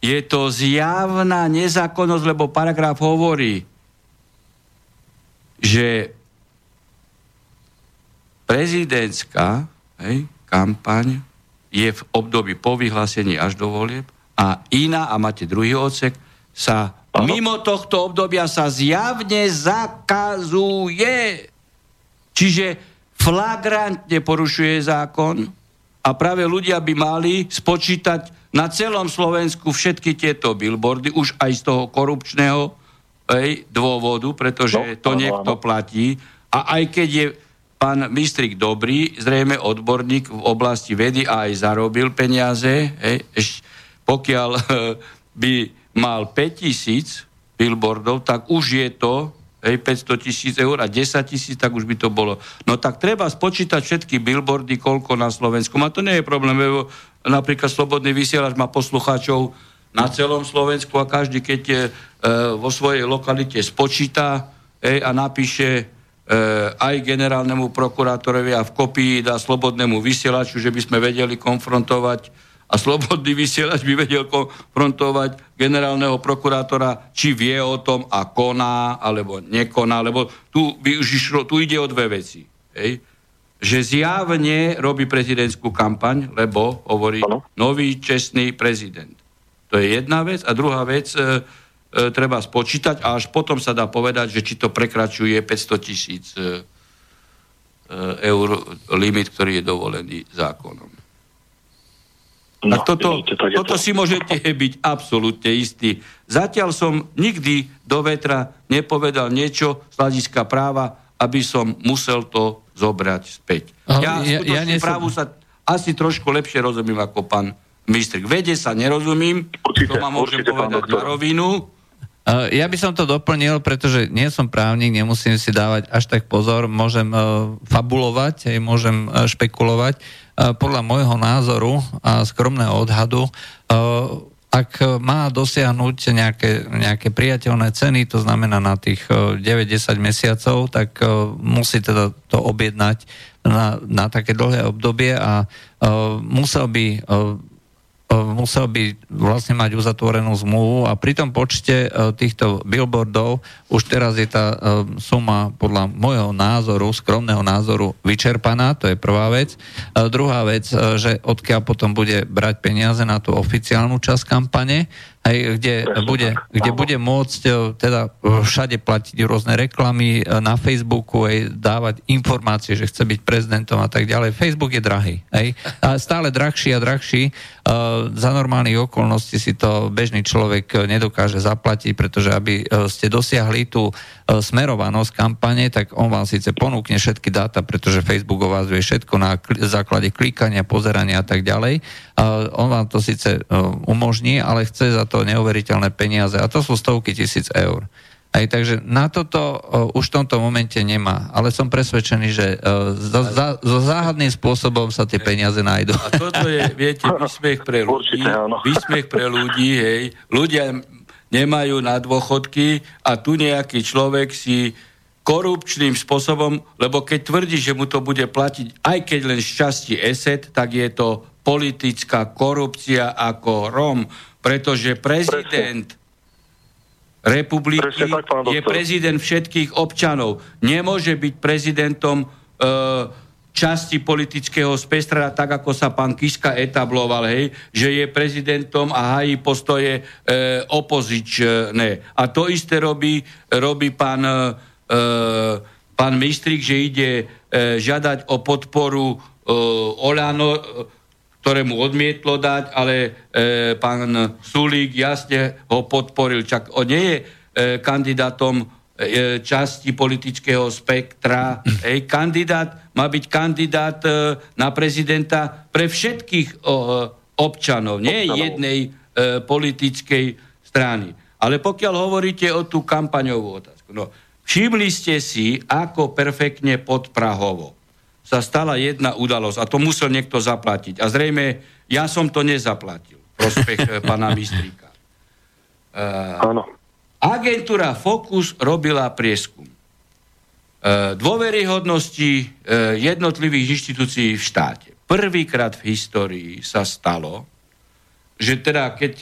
je to zjavná nezákonnosť, lebo paragraf hovorí, že prezidentská hej, kampaň je v období po vyhlásení až do volieb a iná, a máte druhý odsek, sa Aha. mimo tohto obdobia sa zjavne zakazuje. Čiže flagrantne porušuje zákon a práve ľudia by mali spočítať na celom Slovensku všetky tieto billboardy, už aj z toho korupčného ej, dôvodu, pretože no, to niekto áno. platí. A aj keď je pán Mistrik dobrý, zrejme odborník v oblasti vedy a aj zarobil peniaze, ej, pokiaľ by mal 5000 billboardov, tak už je to hej, 500 tisíc eur a 10 tisíc, tak už by to bolo. No tak treba spočítať všetky billboardy, koľko na Slovensku. A to nie je problém, lebo napríklad Slobodný vysielač má poslucháčov na celom Slovensku a každý, keď je e, vo svojej lokalite spočíta hej, a napíše e, aj generálnemu prokurátorovi a v kopii dá slobodnému vysielaču, že by sme vedeli konfrontovať a slobodný vysielač by vedel konfrontovať generálneho prokurátora, či vie o tom a koná, alebo nekoná, lebo tu, by už išlo, tu ide o dve veci. Hej? Že zjavne robí prezidentskú kampaň, lebo hovorí ano. nový čestný prezident. To je jedna vec. A druhá vec, e, e, treba spočítať a až potom sa dá povedať, že či to prekračuje 500 tisíc e, e, eur limit, ktorý je dovolený zákonom. No, tak toto, vidíte, tak toto to. si môžete byť absolútne istí. Zatiaľ som nikdy do vetra nepovedal niečo z hľadiska práva, aby som musel to zobrať späť. Oh, ja, ja, ja nesom... právu sa asi trošku lepšie rozumím ako pán Mistrik. Vede sa nerozumím, určite, to ma môžem určite, povedať na rovinu. Uh, ja by som to doplnil, pretože nie som právnik, nemusím si dávať až tak pozor, môžem uh, fabulovať, môžem uh, špekulovať podľa môjho názoru a skromného odhadu, e, ak má dosiahnuť nejaké, nejaké priateľné ceny, to znamená na tých 9-10 e, mesiacov, tak e, musí teda to objednať na, na také dlhé obdobie a musel by musel by vlastne mať uzatvorenú zmluvu a pri tom počte týchto billboardov už teraz je tá suma podľa môjho názoru, skromného názoru vyčerpaná, to je prvá vec. Druhá vec, že odkiaľ potom bude brať peniaze na tú oficiálnu časť kampane, hej, kde, bude, kde bude môcť e, teda e, všade platiť rôzne reklamy e, na Facebooku, hej, dávať informácie, že chce byť prezidentom a tak ďalej. Facebook je drahý. Hej, a stále drahší a drahší. Za normálnych okolností si to bežný človek nedokáže zaplatiť, pretože aby ste dosiahli tú smerovanosť kampane, tak on vám síce ponúkne všetky dáta, pretože Facebook o vás vie všetko na základe klikania, pozerania a tak ďalej. On vám to síce umožní, ale chce za to to neuveriteľné peniaze a to sú stovky tisíc eur. Aj, takže na toto uh, už v tomto momente nemá. Ale som presvedčený, že uh, za, za, za záhadným spôsobom sa tie peniaze nájdú. A toto je, viete, výsmech pre ľudí. Výsmech pre ľudí, hej. Ľudia nemajú na dôchodky a tu nejaký človek si korupčným spôsobom, lebo keď tvrdí, že mu to bude platiť, aj keď len z časti ESET, tak je to politická korupcia ako Rom pretože prezident Presne. republiky tak, je prezident všetkých občanov. Nemôže byť prezidentom e, časti politického spektra, tak ako sa pán Kiska etabloval, hej, že je prezidentom a hají postoje e, opozičné. A to isté robí, robí pán, e, pán Mistrik, že ide e, žiadať o podporu e, Olano, ktorému odmietlo dať, ale e, pán Sulík jasne ho podporil. Čak on nie je e, kandidátom e, časti politického spektra. Ej, kandidát má byť kandidát e, na prezidenta pre všetkých o, občanov, nie občanov. jednej e, politickej strany. Ale pokiaľ hovoríte o tú kampaňovú otázku, no, všimli ste si, ako perfektne podprahovo sa stala jedna udalosť a to musel niekto zaplatiť. A zrejme ja som to nezaplatil. Prospech eh, pána Mistríka. Uh, agentúra Focus robila prieskum uh, dôveryhodnosti uh, jednotlivých inštitúcií v štáte. Prvýkrát v histórii sa stalo, že teda keď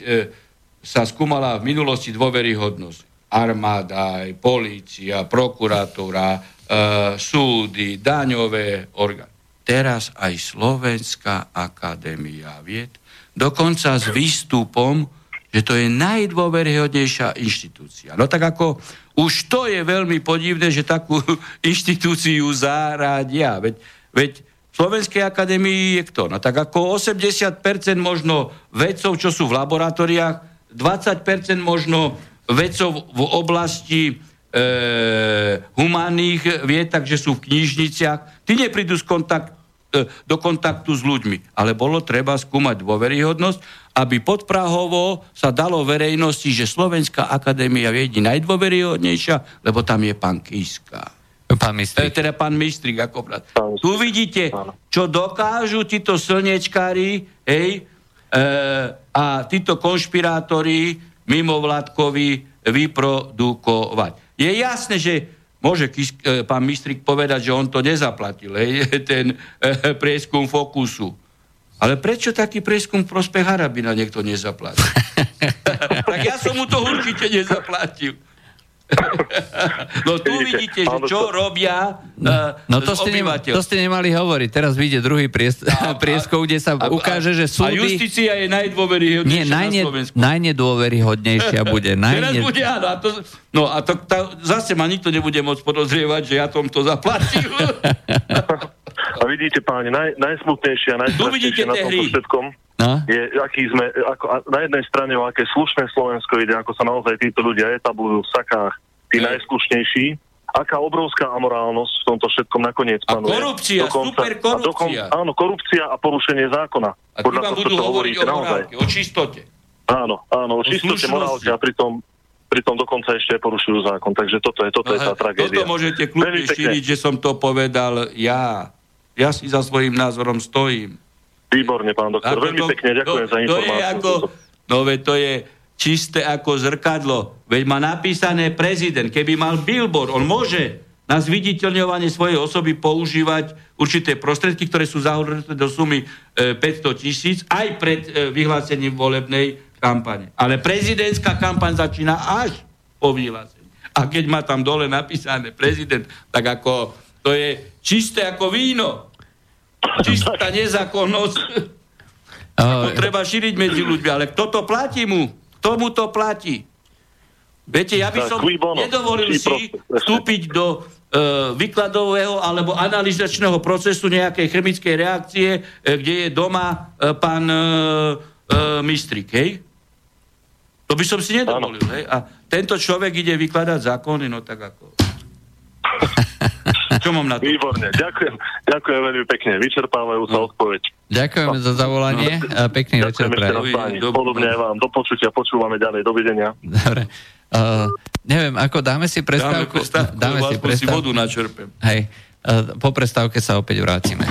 sa skúmala v minulosti dôveryhodnosť armáda, aj polícia, prokuratúra, súdy, daňové orgány. Teraz aj Slovenská akadémia vied, dokonca s výstupom, že to je najdôveryhodnejšia inštitúcia. No tak ako už to je veľmi podivné, že takú inštitúciu zaradia. Veď, veď v Slovenskej akadémii je kto? No tak ako 80% možno vedcov, čo sú v laboratóriách, 20% možno vedcov v oblasti humánnych vied, takže sú v knižniciach. Tí neprídu z kontakt, e, do kontaktu s ľuďmi. Ale bolo treba skúmať dôveryhodnosť aby podprahovo sa dalo verejnosti, že Slovenská akadémia je najdôveryhodnejšia, lebo tam je pán Kiska. Pán Mistrik. E, teda pán Mistrik ako brat. Tu vidíte, čo dokážu títo slnečkári, hej, e, a títo konšpirátori mimovládkovi vyprodukovať. Je jasné, že môže Kisk, e, pán Mistrik povedať, že on to nezaplatil, hej, ten e, prieskum Fokusu. Ale prečo taký preskum v prospech Harabina niekto nezaplatil? tak ja som mu to určite nezaplatil. No tu vidíte, že čo robia uh, No to ste, nema, to ste nemali hovoriť. Teraz vyjde druhý pries, a, prieskov, kde sa a, ukáže, že súdy... A justícia je najdôveryhodnejšia Nie, najne, na Slovensku. najnedôveryhodnejšia bude. Najne... Teraz bude, áno. A to, no a to, tá, zase ma nikto nebude môcť podozrievať, že ja tom to zaplatil. a vidíte, páni, naj, najsmutnejšie a najstrašnejšie na tomto všetkom No? je, aký sme, ako, na jednej strane, o aké slušné Slovensko ide, ako sa naozaj títo ľudia etablujú v sakách, tí najslušnejší, aká obrovská amorálnosť v tomto všetkom nakoniec panuje. A korupcia, dokonca, super korupcia. Dokon, áno, korupcia a porušenie zákona. A ty vám budú hovoriť o morálke, o čistote. Áno, áno, o, čistote, morálke a pritom pritom dokonca ešte porušujú zákon. Takže toto je, toto no, je tá tragédia. Toto môžete kľudne šíriť, že som to povedal ja. Ja si za svojím názorom stojím. Výborne, pán doktor. Veľmi to, pekne ďakujem to, za informáciu. To je ako, no veď to je čisté ako zrkadlo. Veď má napísané prezident. Keby mal billboard, on môže na zviditeľňovanie svojej osoby používať určité prostriedky, ktoré sú zahodnuté do sumy e, 500 tisíc aj pred e, vyhlásením volebnej kampane. Ale prezidentská kampaň začína až po vyhlásení. A keď má tam dole napísané prezident, tak ako to je čisté ako víno čistá nezákonnosť. Uh, treba šíriť medzi ľuďmi, ale kto to platí mu? Kto mu to platí? Viete, ja by som nedovolil si vstúpiť do uh, výkladového alebo analizačného procesu nejakej chemickej reakcie, uh, kde je doma uh, pán uh, uh, Mistrik, hej? To by som si nedovolil, hej? A tento človek ide vykladať zákony, no tak ako... Čo mám na to? Výborne, ďakujem, ďakujem veľmi pekne, vyčerpávajúca no. odpoveď. Ďakujeme za zavolanie a pekný večer pre. Podobne vám, do počutia, počúvame ďalej, dovidenia. Dobre. Uh, neviem, ako dáme si prestávku? Dáme prestávku, dáme si prestávku. si vodu načerpem. Hej, uh, po prestávke sa opäť vrátime.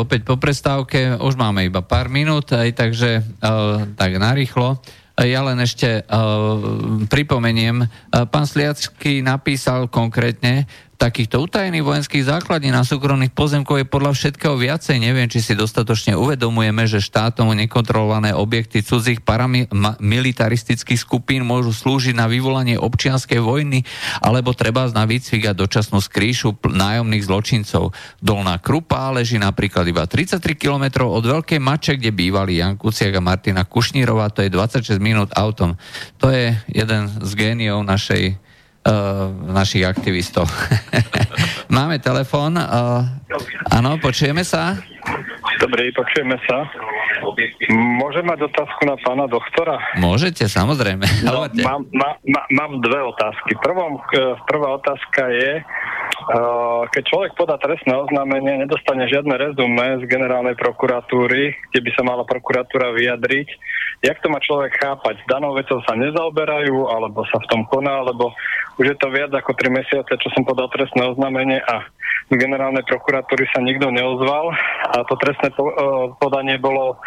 Opäť po prestávke, už máme iba pár minút, aj takže uh, tak narýchlo. Ja len ešte uh, pripomeniem, pán Sliacký napísal konkrétne, takýchto utajených vojenských základní na súkromných pozemkoch je podľa všetkého viacej. Neviem, či si dostatočne uvedomujeme, že štátom nekontrolované objekty cudzích paramilitaristických skupín môžu slúžiť na vyvolanie občianskej vojny alebo treba na výcvik a dočasnú skrýšu nájomných zločincov. Dolná Krupa leží napríklad iba 33 km od Veľkej Mače, kde bývali Jan Kuciak a Martina Kušnírová, to je 26 minút autom. To je jeden z géniov našej uh, našich aktivistov. Máme telefón. Uh, áno, počujeme sa? Dobrý, počujeme sa. Môžem mať otázku na pána doktora? Môžete, samozrejme. No, mám, má, má, mám dve otázky. Prvom, prvá otázka je, keď človek podá trestné oznámenie, nedostane žiadne rezume z generálnej prokuratúry, kde by sa mala prokuratúra vyjadriť, jak to má človek chápať? Danou vecou sa nezaoberajú, alebo sa v tom koná, alebo už je to viac ako 3 mesiace, čo som podal trestné oznámenie a z generálnej prokuratúry sa nikto neozval a to trestné uh, podanie bolo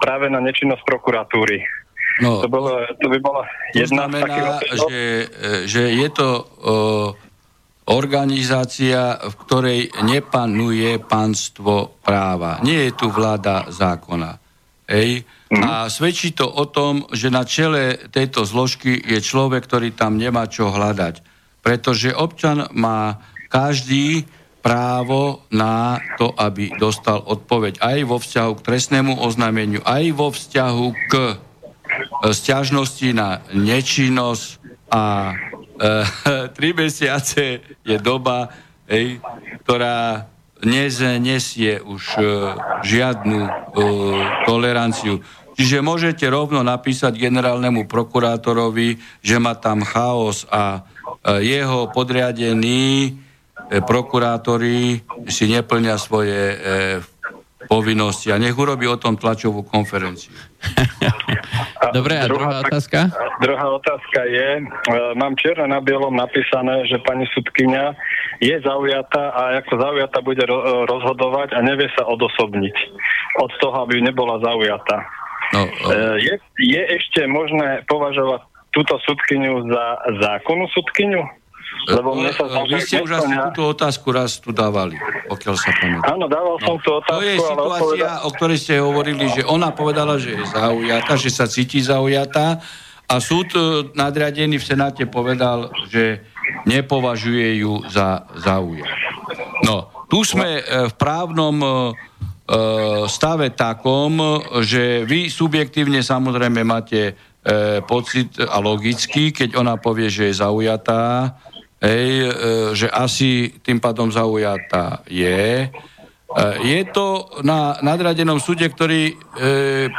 práve na nečinnosť prokuratúry. No, to, bolo, to by bola jedna to znamená, že, že je to uh, organizácia, v ktorej nepanuje pánstvo práva. Nie je tu vláda zákona. Ej? Mm. A svedčí to o tom, že na čele tejto zložky je človek, ktorý tam nemá čo hľadať. Pretože občan má každý právo na to, aby dostal odpoveď aj vo vzťahu k trestnému oznámeniu, aj vo vzťahu k e, stiažnosti na nečinnosť a e, tri mesiace je doba, ej, ktorá nesie už e, žiadnu e, toleranciu. Čiže môžete rovno napísať generálnemu prokurátorovi, že má tam chaos a e, jeho podriadení e, prokurátori si neplňa svoje e, povinnosti a nech urobí o tom tlačovú konferenciu. Dobre, a druhá, druhá otázka? Druhá otázka je, mám čierne na bielom napísané, že pani sudkynia je zaujatá a ako zaujatá bude rozhodovať a nevie sa odosobniť od toho, aby nebola zaujatá. No, no. Je, je ešte možné považovať túto sudkyňu za zákonnú sudkyňu? Lebo mne sa Vy ste už asi túto otázku raz tu dávali, pokiaľ sa pamätám. Áno, dával som no. tú otázku. To je situácia, o ktorej ste hovorili, že ona povedala, že je zaujatá, že sa cíti zaujatá a súd e, nadriadený v Senáte povedal, že nepovažuje ju za zaujatú. No, tu sme e, v právnom E, stave takom, že vy subjektívne samozrejme máte e, pocit a logicky, keď ona povie, že je zaujatá, hej, e, že asi tým pádom zaujatá je. Je to na nadradenom súde, ktorý e,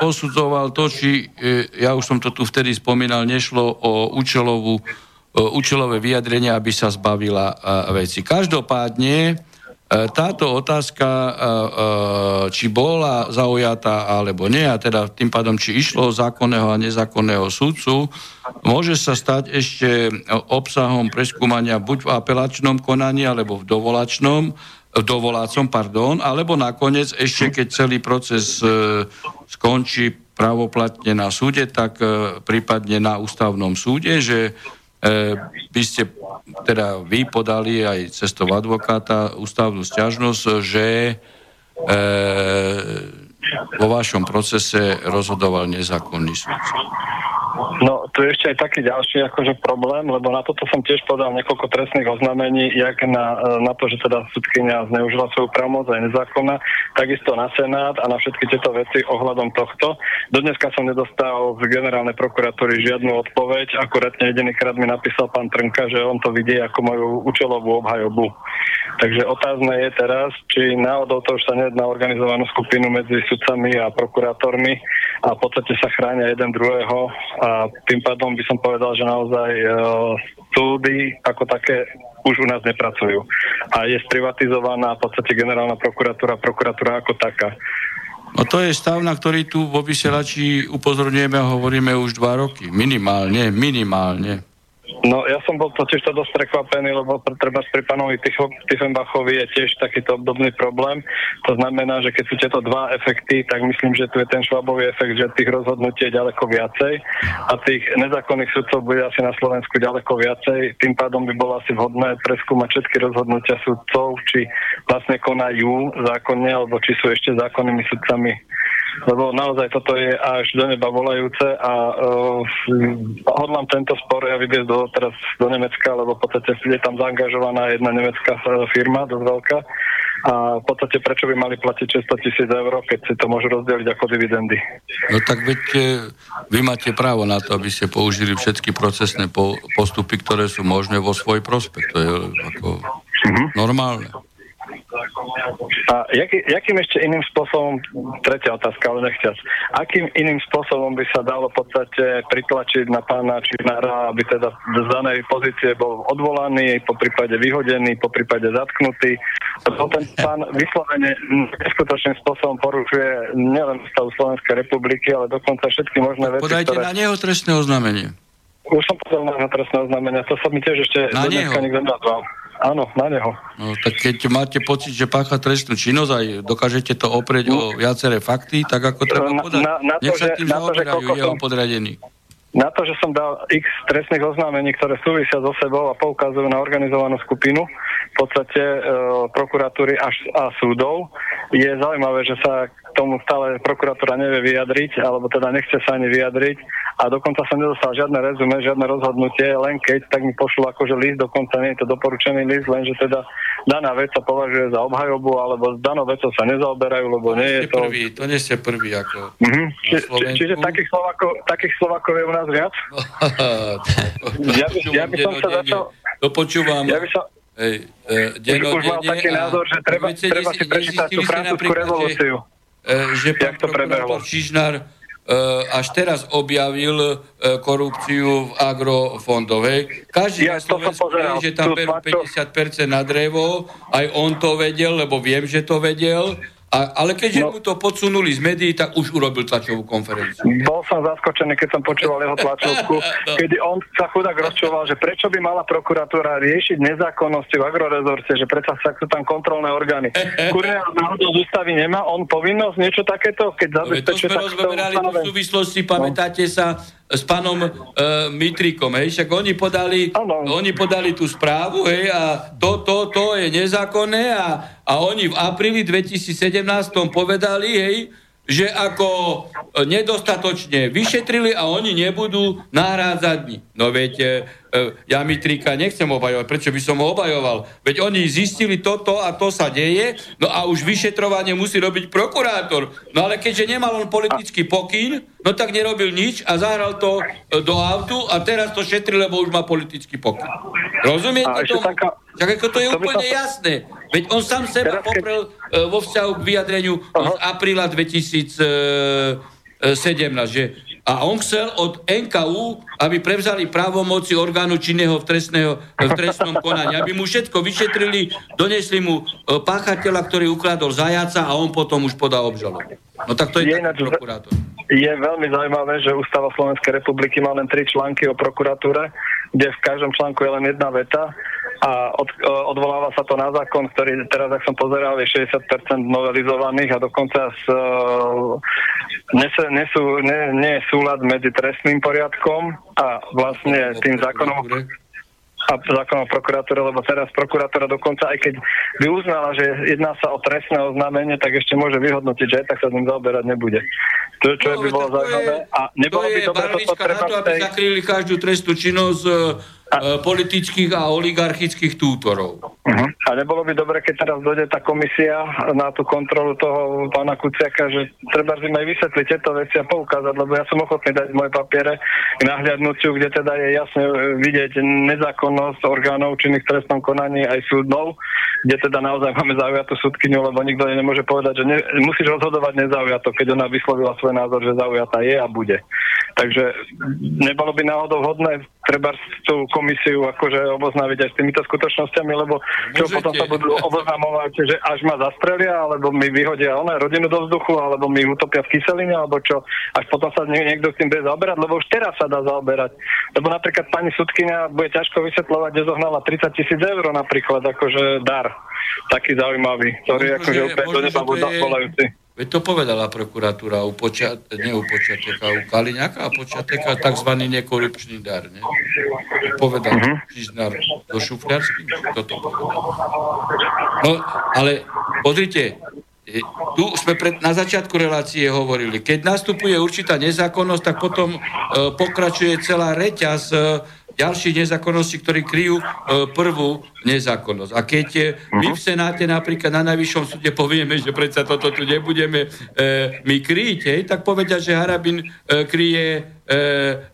posudzoval to, či, e, ja už som to tu vtedy spomínal, nešlo o účelovú, e, účelové vyjadrenie, aby sa zbavila e, veci. Každopádne, E, táto otázka, e, e, či bola zaujatá alebo nie, a teda tým pádom, či išlo o zákonného a nezákonného súdcu, môže sa stať ešte obsahom preskúmania buď v apelačnom konaní, alebo v dovolačnom, v dovolácom, pardon, alebo nakoniec ešte, keď celý proces skončí pravoplatne na súde, tak prípadne na ústavnom súde, že by ste teda vy podali aj cestou advokáta ústavnú stiažnosť, že e, vo vašom procese rozhodoval nezákonný súdca. No, tu je ešte aj taký ďalší akože problém, lebo na toto som tiež podal niekoľko trestných oznámení, jak na, na to, že teda sudkynia zneužila svoju pravomoc aj nezákonná, takisto na Senát a na všetky tieto veci ohľadom tohto. Dodneska som nedostal z generálnej prokuratúry žiadnu odpoveď, akurátne jedinýkrát mi napísal pán Trnka, že on to vidí ako moju účelovú obhajobu. Takže otázne je teraz, či náhodou to už sa nejedná organizovanú skupinu medzi sudcami a prokurátormi a v podstate sa chránia jeden druhého a tým pádom by som povedal, že naozaj uh, súdy ako také už u nás nepracujú. A je sprivatizovaná v podstate generálna prokuratúra, prokuratúra ako taká. No to je stav, na ktorý tu vo vysielači upozorňujeme a hovoríme už dva roky. Minimálne, minimálne. No ja som bol totiž to dosť prekvapený, lebo treba pri pánovi Tiefenbachovi je tiež takýto obdobný problém. To znamená, že keď sú tieto dva efekty, tak myslím, že tu je ten švabový efekt, že tých rozhodnutí je ďaleko viacej a tých nezákonných sudcov bude asi na Slovensku ďaleko viacej. Tým pádom by bolo asi vhodné preskúmať všetky rozhodnutia sudcov, či vlastne konajú zákonne, alebo či sú ešte zákonnými sudcami lebo naozaj toto je až do neba volajúce a uh, hodlám tento spor ja vyviezť do, teraz do Nemecka, lebo v podstate je tam zaangažovaná jedna nemecká firma, dosť veľká a v podstate prečo by mali platiť 600 tisíc eur, keď si to môžu rozdeliť ako dividendy. No tak veď e, vy máte právo na to, aby ste použili všetky procesné po, postupy, ktoré sú možné vo svoj prospekt. To je ako mm-hmm. normálne. A jaký, jakým ešte iným spôsobom, tretia otázka, ale nechťac, akým iným spôsobom by sa dalo v podstate pritlačiť na pána Činára, aby teda z danej pozície bol odvolaný, po prípade vyhodený, po prípade zatknutý. Lebo ten pán vyslovene neskutočným spôsobom porušuje nielen stav Slovenskej republiky, ale dokonca všetky možné veci, Podajte ktoré... na neho trestné oznámenie. Už som podal na trestné oznámenie, to sa mi tiež ešte na do dneska nikto nazval. Áno, na neho. No, tak keď máte pocit, že pácha trestnú činnosť a dokážete to oprieť o viaceré fakty, tak ako treba podať. Na, na to, Nech sa tým zaoberajú jeho podriadení. Na to, že som dal x trestných oznámení, ktoré súvisia so sebou a poukazujú na organizovanú skupinu, v podstate e, prokuratúry až, a súdov, je zaujímavé, že sa k tomu stále prokuratúra nevie vyjadriť, alebo teda nechce sa ani vyjadriť a dokonca som nedostal žiadne rezume, žiadne rozhodnutie, len keď tak mi pošlo akože list, dokonca nie je to doporučený list, lenže teda daná vec sa považuje za obhajobu, alebo s danou vecou sa nezaoberajú, lebo nie je to... Prvý, to nie ste prvý ako mm-hmm. Či, či, čiže takých Slovakov, takých Slovakov je u nás viac? ja, by, ja by som sa začal... To počúvam. Ja by som, Hej, e, deno, už, už mal taký názor, že treba, treba si prečítať tú francúzskú revolúciu. Že, e, že pán to prebehlo. Čižnár Uh, až teraz objavil uh, korupciu v agrofondovej. Každý ja, na Slovensku vie, že tam berú 50% na drevo, aj on to vedel, lebo viem, že to vedel a, ale keďže no, mu to podsunuli z médií, tak už urobil tlačovú konferenciu. Bol som zaskočený, keď som počúval jeho tlačovku, no. kedy on sa chudák rozčoval, že prečo by mala prokuratúra riešiť nezákonnosti v agrorezorte, že predsa sa sú tam kontrolné orgány. Kurne, náhodou z ústavy nemá on povinnosť niečo takéto, keď zabezpečuje... No, to sme rozberali v súvislosti, pamätáte no. sa, s pánom uh, Mitrikom, hej, však oni podali, oni podali tú správu, hej, a to, to, to je nezákonné a, a oni v apríli 2017 povedali, hej, že ako e, nedostatočne vyšetrili a oni nebudú nahrádzať dni. No veď, e, e, ja Mitrika nechcem obajovať, prečo by som ho obajoval? Veď oni zistili toto a to sa deje, no a už vyšetrovanie musí robiť prokurátor. No ale keďže nemal on politický pokyn, no tak nerobil nič a zahral to do autu a teraz to šetri, lebo už má politický pokyn. Rozumiete tomu? Taká... Tak ako to je to úplne sa... jasné. Veď on sám seba Teraz, poprel keď... vo vzťahu k vyjadreniu Aha. z apríla 2017, že a on chcel od NKU, aby prevzali právomoci orgánu činného v, trestného, v trestnom konaní, aby mu všetko vyšetrili, donesli mu e, páchateľa, ktorý ukradol zajaca a on potom už podal obžalobu. No tak to je, je taký prokurátor. Je veľmi zaujímavé, že Ústava Slovenskej republiky má len tri články o prokuratúre, kde v každom článku je len jedna veta a od, e, odvoláva sa to na zákon, ktorý teraz, ak som pozeral, je 60% novelizovaných a dokonca s, uh, nesú, nesú, ne, nie je súlad medzi trestným poriadkom a vlastne tým zákonom a zákonom prokuratúre, lebo teraz prokuratúra dokonca, aj keď by uznala, že jedná sa o trestné oznámenie, tak ešte môže vyhodnotiť, že aj tak sa tým zaoberať nebude. To, čo no, by bolo zaujímavé. A nebolo to by dobre toto treba... na to, aby tej... zakryli každú trestnú činnosť E, politických a oligarchických tútorov. Uh-huh. A nebolo by dobre, keď teraz dojde tá komisia na tú kontrolu toho pána Kuciaka, že treba im aj vysvetliť tieto veci a poukázať, lebo ja som ochotný dať moje papiere k nahliadnutiu, kde teda je jasne vidieť nezákonnosť orgánov činných trestnom konaní aj súdnou, kde teda naozaj máme zaujatú súdkyňu, lebo nikto nemôže povedať, že ne, musíš rozhodovať nezaujato, keď ona vyslovila svoj názor, že zaujatá je a bude. Takže nebolo by náhodou hodné treba tú komisiu akože oboznáviť aj s týmito skutočnosťami, lebo čo Môžete. potom sa budú oboznamovať, že až ma zastrelia, alebo mi vyhodia ona rodinu do vzduchu, alebo mi utopia v kyseline, alebo čo, až potom sa niekto s tým bude zaoberať, lebo už teraz sa dá zaoberať. Lebo napríklad pani sudkynia bude ťažko vysvetľovať, kde zohnala 30 tisíc eur napríklad, akože dar taký zaujímavý, ktorý je akože úplne do neba volajúci. Veď to povedala prokuratúra u počiat, nie u počiateka, u Kaliňaka a počiateka tzv. nekorupčný dar. Ne? Povedal uh-huh. do šufľarsky. Toto povedal. No, ale pozrite, tu sme pred, na začiatku relácie hovorili, keď nastupuje určitá nezákonnosť, tak potom e, pokračuje celá reťaz e, ďalšie nezákonnosti, ktorí kryjú e, prvú nezákonnosť. A keď e, my v Senáte napríklad na najvyššom súde povieme, že predsa toto tu nebudeme e, my kryť, hej, tak povedia, že Harabin e, kryje e,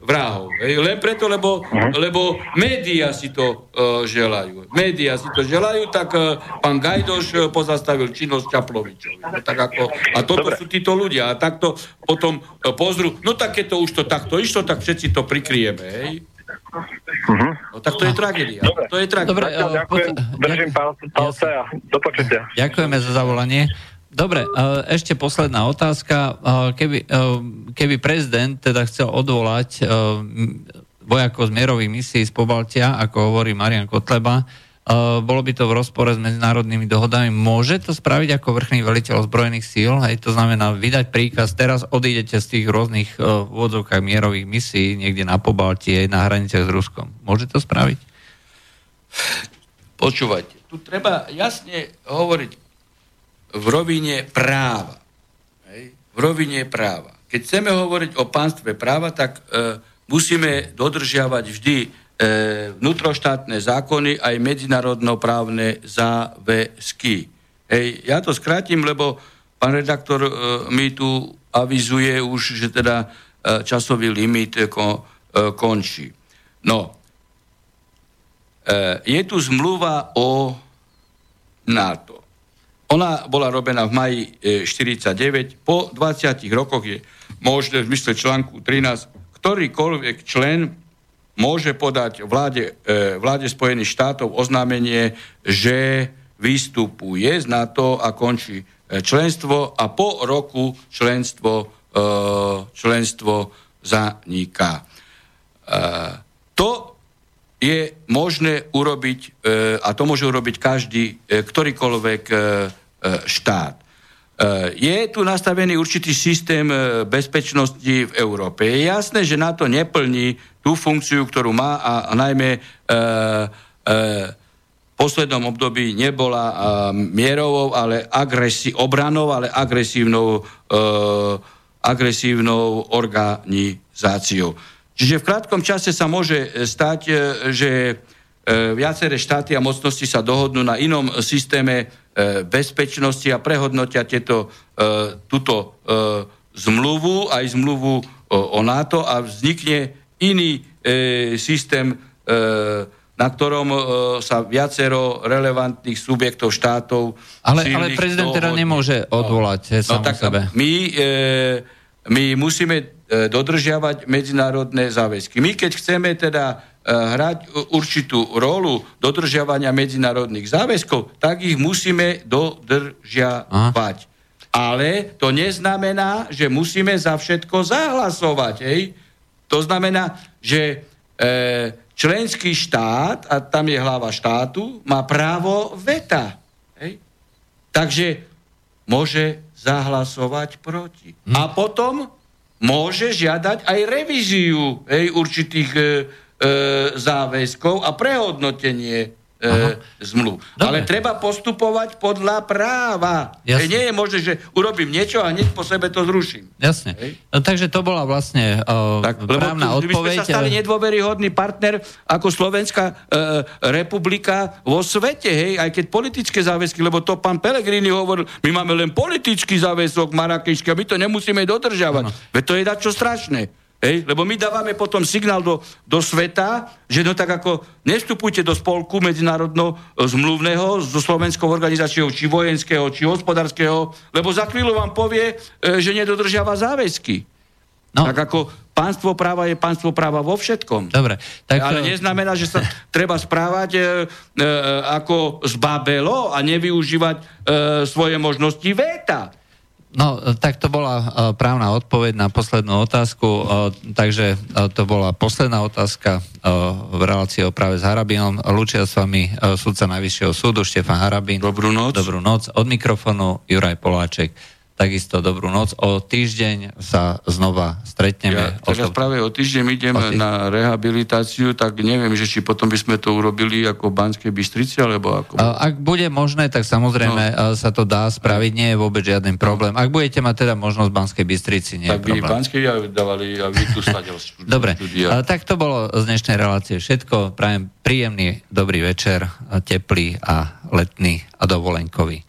vrahov. Hej. Len preto, lebo, lebo médiá si to e, želajú. Médiá si to želajú, tak e, pán Gajdoš e, pozastavil činnosť Čaplovičovi. No, tak ako, a toto Dobre. sú títo ľudia. A takto potom e, pozrú, no tak keď to už to takto išlo, tak všetci to prikryjeme. Hej. Uh-huh. No tak to je tragédia. Dobre. To je tragédia. Dobre, uh, ďakujem, držím palce a do počutia. Ďakujeme za zavolanie. Dobre, ešte posledná otázka. Keby, keby prezident teda chcel odvolať vojakov z mierových misií z Pobaltia, ako hovorí Marian Kotleba, bolo by to v rozpore s medzinárodnými dohodami. Môže to spraviť ako vrchný veliteľ zbrojených síl? Hej, to znamená vydať príkaz, teraz odídete z tých rôznych uh, vôdzovkách mierových misií niekde na Pobaltie, na hraniciach s Ruskom. Môže to spraviť? Počúvajte, tu treba jasne hovoriť v rovine práva. Hej? V rovine práva. Keď chceme hovoriť o pánstve práva, tak uh, musíme dodržiavať vždy E, vnútroštátne zákony aj medzinárodnoprávne záväzky. Hej, ja to skrátim, lebo pán redaktor e, mi tu avizuje už, že teda e, časový limit ko, e, končí. No, e, je tu zmluva o NATO. Ona bola robená v maji e, 49. Po 20 rokoch je možné v zmysle článku 13 ktorýkoľvek člen môže podať vláde, e, vláde Spojených štátov oznámenie, že vystupuje z NATO a končí e, členstvo a po roku členstvo, e, členstvo zaniká. To je možné urobiť, a to môže urobiť každý, ktorýkoľvek štát. Je tu nastavený určitý systém bezpečnosti v Európe. Je jasné, že na to neplní tú funkciu, ktorú má a, a najmä e, poslednom období nebola e, mierovou, ale agresi- obranou, ale agresívnou, e, agresívnou organizáciou. Čiže v krátkom čase sa môže stať, že viaceré štáty a mocnosti sa dohodnú na inom systéme bezpečnosti a prehodnotia tieto, túto zmluvu, aj zmluvu o NATO a vznikne iný e, systém, e, na ktorom e, sa viacero relevantných subjektov štátov... Ale, ale prezident teda nemôže odvolať no, no, tak sebe. My, e, my musíme e, dodržiavať medzinárodné záväzky. My keď chceme teda e, hrať určitú rolu dodržiavania medzinárodných záväzkov, tak ich musíme dodržiavať. Aha. Ale to neznamená, že musíme za všetko zahlasovať. Hej? To znamená, že e, členský štát, a tam je hlava štátu, má právo veta. Hej? Takže môže zahlasovať proti. Hm. A potom môže žiadať aj revíziu hej, určitých e, e, záväzkov a prehodnotenie e, zmluv. Dobre. Ale treba postupovať podľa práva. Jasne. Nie je možné, že urobím niečo a hneď po sebe to zruším. Jasne. No, takže to bola vlastne uh, tak, právna lebo, odpoveď. My sme sa stali nedôveryhodný partner ako Slovenská uh, republika vo svete, hej, aj keď politické záväzky, lebo to pán Pelegrini hovoril, my máme len politický záväzok Marakešský a my to nemusíme dodržiavať. Veď to je dačo strašné. Hej? Lebo my dávame potom signál do, do sveta, že no tak ako nestupujte do spolku medzinárodno e, zmluvného so slovenskou organizáciou, či vojenského, či hospodárskeho, lebo za chvíľu vám povie, e, že nedodržiava záväzky. No. Tak ako pánstvo práva je pánstvo práva vo všetkom. Dobre. Tak... Ale neznamená, že sa treba správať e, e, ako zbabelo a nevyužívať e, svoje možnosti véta. No, tak to bola uh, právna odpoveď na poslednú otázku, uh, takže uh, to bola posledná otázka v relácii o práve s Harabinom. Lúčia s vami sudca Najvyššieho súdu Štefan Harabin. Dobrú noc. Dobrú noc. Od mikrofónu Juraj Poláček takisto dobrú noc. O týždeň sa znova stretneme. Ja teraz o práve o týždeň idem o týždeň. na rehabilitáciu, tak neviem, že či potom by sme to urobili ako v Banskej Bystrici, alebo ako... Ak bude možné, tak samozrejme no. sa to dá spraviť, nie je vôbec žiaden problém. Ak budete mať teda možnosť v Banskej Bystrici, nie tak je problém. Tak by Banskej dávali a vy tu Dobre, a, tak to bolo z dnešnej relácie všetko. Prajem príjemný, dobrý večer, teplý a letný a dovolenkový.